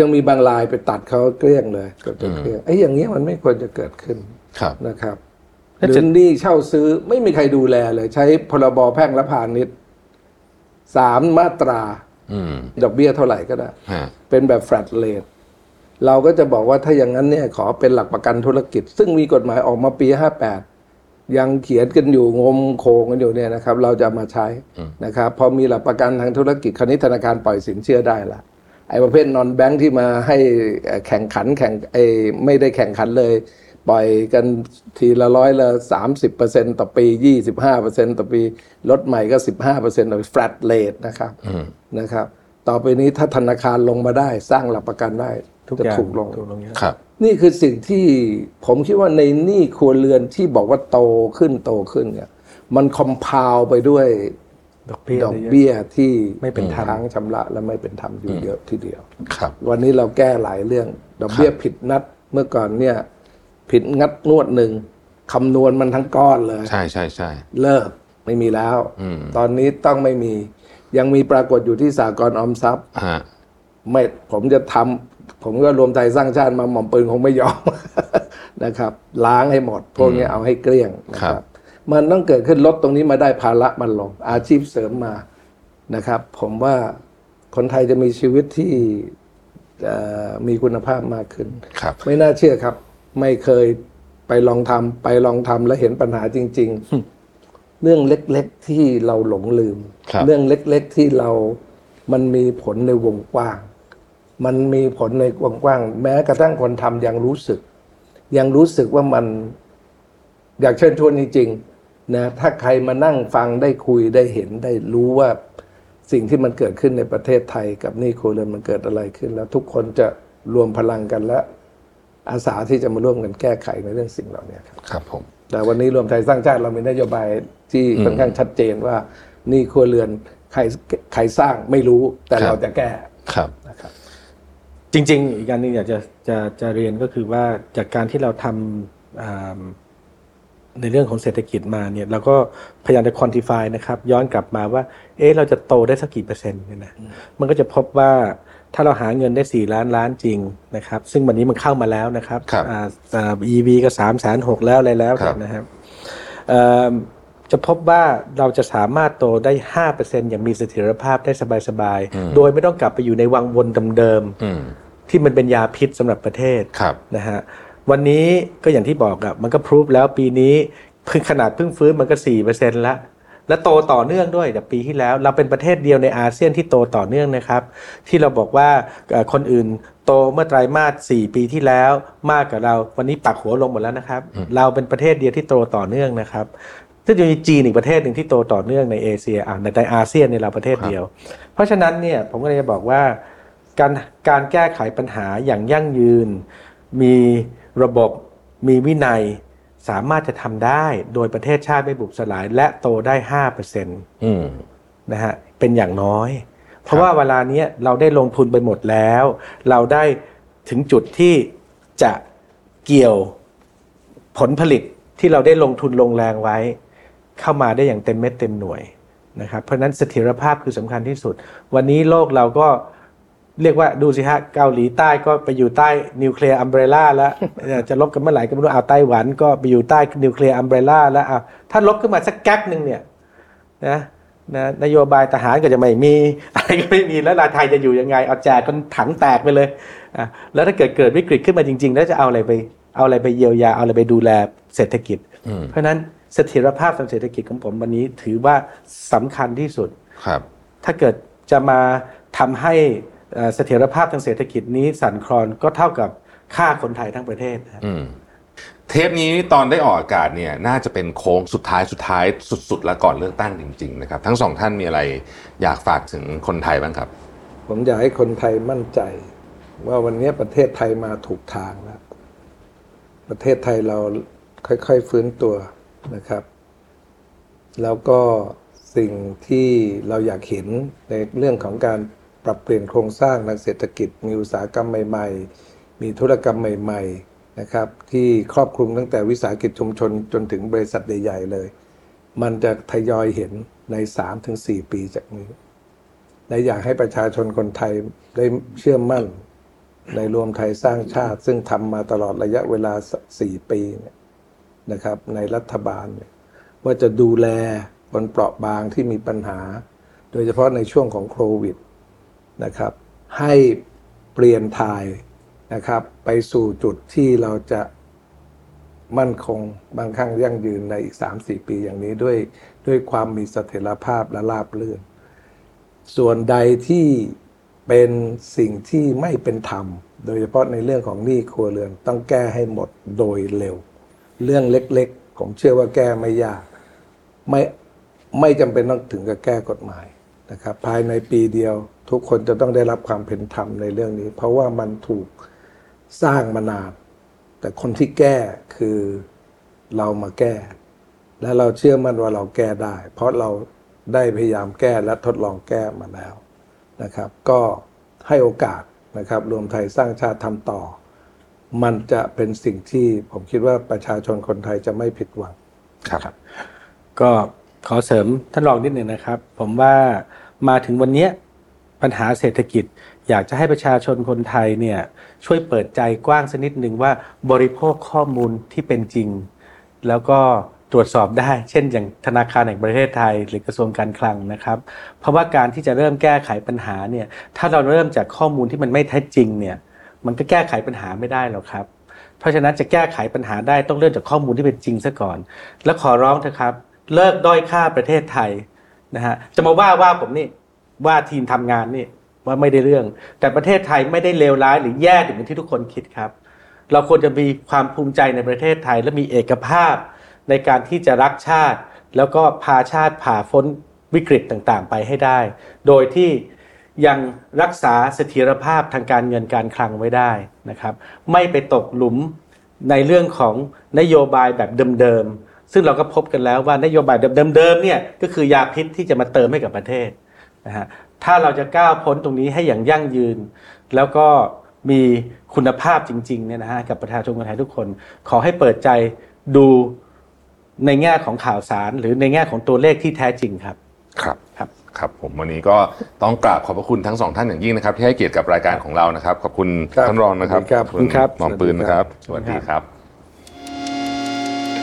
ยังมีบางรายไปตัดเขาเกลี้ยงเลยเกือบจะเกลี้ยงไอ้อย่างเงี้ยมันไม่ควรจะเกิดขึ้นครับนะครับหแล้วรืจะอหนี่เช่าซื้อไม่มีใครดูแลเลย ใช้พรบแพ่งและพาณิชย์สามมาตราอืมดอกเบี้ยเท่าไหร่ก็ได้ฮะเป็นแบบ flat rate เราก็จะบอกว่าถ้าอย่างนั้นเนี่ยขอเป็นหลักประกันธุรกิจ ซึ่งมีกฎหมายออกมาปี 58 ยังเขียนกันอยู่งมโคงกันอยู่เนี่ยนะครับ เราจะเอามาใช้นะครับ พอมีหลักประกันทางธุรกิจคราวนี้ธนาคารปล่อยสินเชื่อได้ละ ไอ้ประเภทนอนแบงค์ที่มาให้เอ่อแข่งขันแข่งไอ้ไม่ได้แข่งขันเลย ปล่อยกันทีละร้อยละสามสิบเปอร์เซ็นต่อปียี่สิบห้าเปอร์เซ็นต่อปีลดใหม่ก็สิบห้าเปอร์เซ็นต์ต่อ flat rate นะครับนะครับ ต่อไปนี้ถ้าธนาคารลงมาได้สร้างหลักประกันได้ทุกจะอย่างถูกลงถูกลงเยอะครับ นี่คือสิ่งที่ผมคิดว่าในหนี้ครัวเรือนที่บอกว่าโตขึ้นโตขึ้นเนี่ย มันคอมพาวไปด้วย ดอกเบี้ยดอกเบี้ยที่ไม่เป็นธรรมค้างชำระและไม่เป็นธรรมอยู่เยอะทีเดียว ครับ วันนี้เราแก้หลายเรื่อง ดอกเบี้ยผิดนัดเมื่อก่อนเนี่ยผิดงัดนวดหนึ่งคำนวณมันทั้งก้อนเลย ใช่ใช่ใช่เลิกไม่มีแล้วอืมตอนนี้ต้องไม่มี ยังมีปรากฏอยู่ที่สากลออมทรัพย์ฮะไม่ผมจะทำผมก็รวมไทยสร้างชาติมาหม่อมปืนคงไม่ยอมนะครับ ล้างให้หมด พวกนี้เอาให้เกลี้ยงนะคครัรับบ มันต้องเกิดขึ้นลดตรงนี้มาได้ภาระมันลง อาชีพเสริมมานะครับ ผมว่าคนไทยจะมีชีวิตที่เอ่อมีคุณภาพมากขึ้นครับไม่น่าเชื่อครับ ไม่เคยไปลองทำไปลองทำแล้วเห็นปัญหาจริง ๆ เรื่องเล็กๆที่เราหลงลืมครับเรื่องเล็กๆที่เรามันมีผลในวงกว้าง มันมีผลในวงกว้าง แม้กระทั่งคนทำยังรู้สึก ยังรู้สึกว่ามันอยากเชิญชวนจริงๆ นะถ้าใครมานั่งฟังได้คุยได้เห็นได้รู้ว่าสิ่งที่มันเกิดขึ้นในประเทศไทยกับหนี่ครัวเรือนมันเกิดอะไรขึ้น แล้วทุกคนจะรวมพลังกันและอาสาที่จะมาร่วมกันแก้ไขในเรื่องสิ่งเหล่านี้ครับครับผมแต่วันนี้รวมไทยสร้างชาติเรามีนโยบายที่ค่อนข้างชัดเจนว่าหนี่ครัวเรือนใครใครสร้างไม่รู้แต่ครับเราจะแก้ครับนะครับ จริง ๆ อีกการหนึงอยากจะจะจะเรียนก็คือว่าจากการที่เราทำอ่า ในเรื่องของเศรษฐกิจมาเนี่ยเราก็พยายามจะ quantify นะครับย้อนกลับมาว่า เอ๊ะเราจะโตได้สักกี่เปอร์เซ็นต์เนี่ยนะมันก็จะพบว่าถ้าเราหาเงินได้ 4 ล้านล้านจริงนะครับ ซึ่งวันนี้มันเข้ามาแล้วนะครับครับอ่าอ่า EV ก็3ามแสนหกแล้วอะไรแล้วครับนะครับเอ่อจะพบว่าเราจะสามารถโตได้ 5%อย่างมีเสถียรภาพได้สบายๆ โดยไม่ต้องกลับไปอยู่ในวังวนเดิมๆอืมที่มันเป็นยาพิษสำหรับประเทศครับนะฮะ วันนี้ก็อย่างที่บอกอะมันก็พรูฟแล้วปีนี้เพิ่งขนาดเพิ่งฟื้นมันก็สี่เปอร์เซ็นต์ละและโตต่อเนื่องด้วยจากปีที่แล้ว เราเป็นประเทศเดียวในอาเซียนที่โตต่อเนื่องนะครับ ที่เราบอกว่าเอ่อคนอื่นโตเมื่อไตรมาส 4 ปีที่แล้ว มากกว่าเราวันนี้ปักหัวลงหมดแล้วนะครับ เราเป็นประเทศเดียวที่โตต่อเนื่องนะครับซึ่งจะมีจีนอีกประเทศหนึ่งที่โตต่อเนื่องในเอเชียอะในในอาเซียนในยเราประเทศเดียว เพราะฉะนั้นเนี่ยผมก็เลยจะบอกว่า การการแก้ไขปัญหาอย่างยั่งยืน มี ระบบมีวินัยสามารถจะทำได้โดยประเทศชาติไม่บุบสลาย และโตได้5%อืมนะฮะเป็นอย่างน้อย เพราะว่าเวลาเนี้ยเราได้ลงทุนไปหมดแล้ว เราได้ถึงจุดที่จะเกี่ยวผลผลิตที่เราได้ลงทุนลงแรงไว้ เข้ามาได้อย่างเต็มเม็ดเต็มหน่วยนะครับเพราะฉะนั้นเสถียรภาพคือสำคัญที่สุด วันนี้โลกเราก็ เรียกว่าดูสิฮะเกาหลีใต้ก็ไปอยู่ใต้ nuclear umbrella แล้วเอ่อจะรบกันเมื่อไหร่ก็ไม่รู้เอาไต้หวันก็ไปอยู่ใต้ nuclear umbrella แล้วอะถ้ารบขึ้นมาสักแก๊กหนึ่งเนี่ยนะนะนโยบายทหารก็จะไม่มีอะไรก็ไม่มีแล้วราไทยจะอยู่ยังไงเอาแจกกันถังแตกไปเลยอะแล้วถ้าเกิดเกิดวิกฤตขึ้นมาจริง ๆ แล้วจะเอาอะไรไปเอาอะไรไปเยียวยาเอาอะไรไปดูแลเศรษฐกิจ เพราะฉะนั้นเสถียรภาพทางเศรษฐกิจของผมวันนี้ถือว่าสำคัญที่สุดครับ ถ้าเกิดจะมาทำให้ เอ่อเสถียรภาพทางเศรษฐกิจนี้สั่นคลอนก็เท่ากับฆ่าคนไทยทั้งประเทศนะอืมเทปนี้ตอนได้ออกอากาศเนี่ยน่าจะเป็นโค้งสุดท้ายสุดท้ายสุดๆแล้วก่อนเลือกตั้งจริงๆนะครับทั้งสองท่านมีอะไรอยากฝากถึงคนไทยบ้างครับ ผมอยากให้คนไทยมั่นใจ ว่าวันนี้ประเทศไทยมาถูกทางแล้วประเทศไทยเราค่อยๆฟื้นตัวนะครับ แล้วก็สิ่งที่เราอยากเห็นในเรื่องของการ ปรับเปลี่ยนโครงสร้างทางเศรษฐกิจ มีอุตสาหกรรมใหม่ ๆ มีธุรกรรมใหม่ ๆ นะครับ ที่ครอบคลุมตั้งแต่วิสาหกิจชุมชนจนถึงบริษัทใหญ่ๆเลย มันจะทยอยเห็นใน 3-4 ปีจากนี้และอยากให้ประชาชนคนไทยได้เชื่อมั่นในรวมไทยสร้างชาติ ซึ่งทำมาตลอดระยะเวลา 4 ปีนี่ยนะครับ ในรัฐบาล ว่าจะดูแลคนเปราะบางที่มีปัญหา โดยเฉพาะในช่วงของโควิด นะครับ ให้เปลี่ยนทายนะครับ ไปสู่จุดที่เราจะมั่นคงบางครั้งยั่งยืนในอีก 3-4 ปีอย่างนี้ด้วยด้วยความมีเสถียรภาพและราบเรื่อนส่วนใดที่เป็นสิ่งที่ไม่เป็นธรรม โดยเฉพาะในเรื่องของหนี้ครัวเรือนต้องแก้ให้หมดโดยเร็ว เรื่องเล็กๆ ผมเชื่อว่าแก้ไม่ยาก ไม่ไม่จำเป็นต้องถึงกับแก้กฎหมาย นะครับภายในปีเดียว ทุกคนจะต้องได้รับความเป็นธรรมในเรื่องนี้ เพราะว่ามันถูกสร้างมานานแต่คนที่แก้คือเรามาแก้ และเราเชื่อมั่นว่าเราแก้ได้ เพราะเราได้พยายามแก้และทดลองแก้มาแล้วนะครับ ก็ให้โอกาสนะครับ รวมไทยสร้างชาติทำต่อ มันจะเป็นสิ่งที่ผมคิดว่าประชาชนคนไทยจะไม่ผิดหวังครับ ก็ ขอเสริมท่านรองนิดหนึ่งนะครับ ผมว่ามาถึงวันนี้ปัญหาเศรษฐกิจ อยากจะให้ประชาชนคนไทยเนี่ยช่วยเปิดใจกว้างสักนิดหนึ่งว่าบริโภคข้อมูลที่เป็นจริง แล้วก็ตรวจสอบได้ เช่น อย่างธนาคารแห่งประเทศไทย หรือกระทรวงการคลังนะครับ เพราะว่าการที่จะเริ่มแก้ไขปัญหาเนี่ยถ้าเราเริ่มจากข้อมูลที่มันไม่แท้จริงเนี่ยมันก็แก้ไขปัญหาไม่ได้หรอกครับ เพราะฉะนั้นจะแก้ไขปัญหาได้ต้องเริ่มจากข้อมูลที่เป็นจริงซะก่อน แล้วขอร้องเถอะครับ เลิกด้อยค่าประเทศไทยนะฮะจะมาว่าว่าผมนี่ว่าทีมทำงานนี่ว่าไม่ได้เรื่อง แต่ประเทศไทยไม่ได้เลวร้ายหรือแย่ถึงที่ทุกคนคิดครับ เราควรจะมีความภูมิใจในประเทศไทยและมีเอกภาพในการที่จะรักชาติ แล้วก็พาชาติผ่าพ้นวิกฤตต่างๆ ไปให้ได้ โดยที่ยังรักษาเสถียรภาพทางการเงินการคลังไว้ได้นะครับ ไม่ไปตกหลุมในเรื่องของนโยบายแบบเดิมๆ ซึ่งเราก็พบกันแล้วว่านโยบายแบบเดิมๆเนี่ยก็คือยาพิษที่จะมาเติมให้กับประเทศนะฮะถ้าเราจะก้าวพ้นตรงนี้ให้อย่างยั่งยืน แล้วก็มีคุณภาพจริงๆเนี่ยนะฮะกับประชาชนคนไทยทุกคน ขอให้เปิดใจดูในแง่ของข่าวสาร หรือในแง่ของตัวเลขที่แท้จริงครับครับครับครับผมวันนี้ก็ต้องกราบขอบพระคุณทั้งสองท่านอย่างยิ่งนะครับ ที่ให้เกียรติกับรายการของเรานะครับ ขอบคุณครับท่านรองนะครับครับขอบคุณครับหมอมปืนนะครับสวัสดีครับ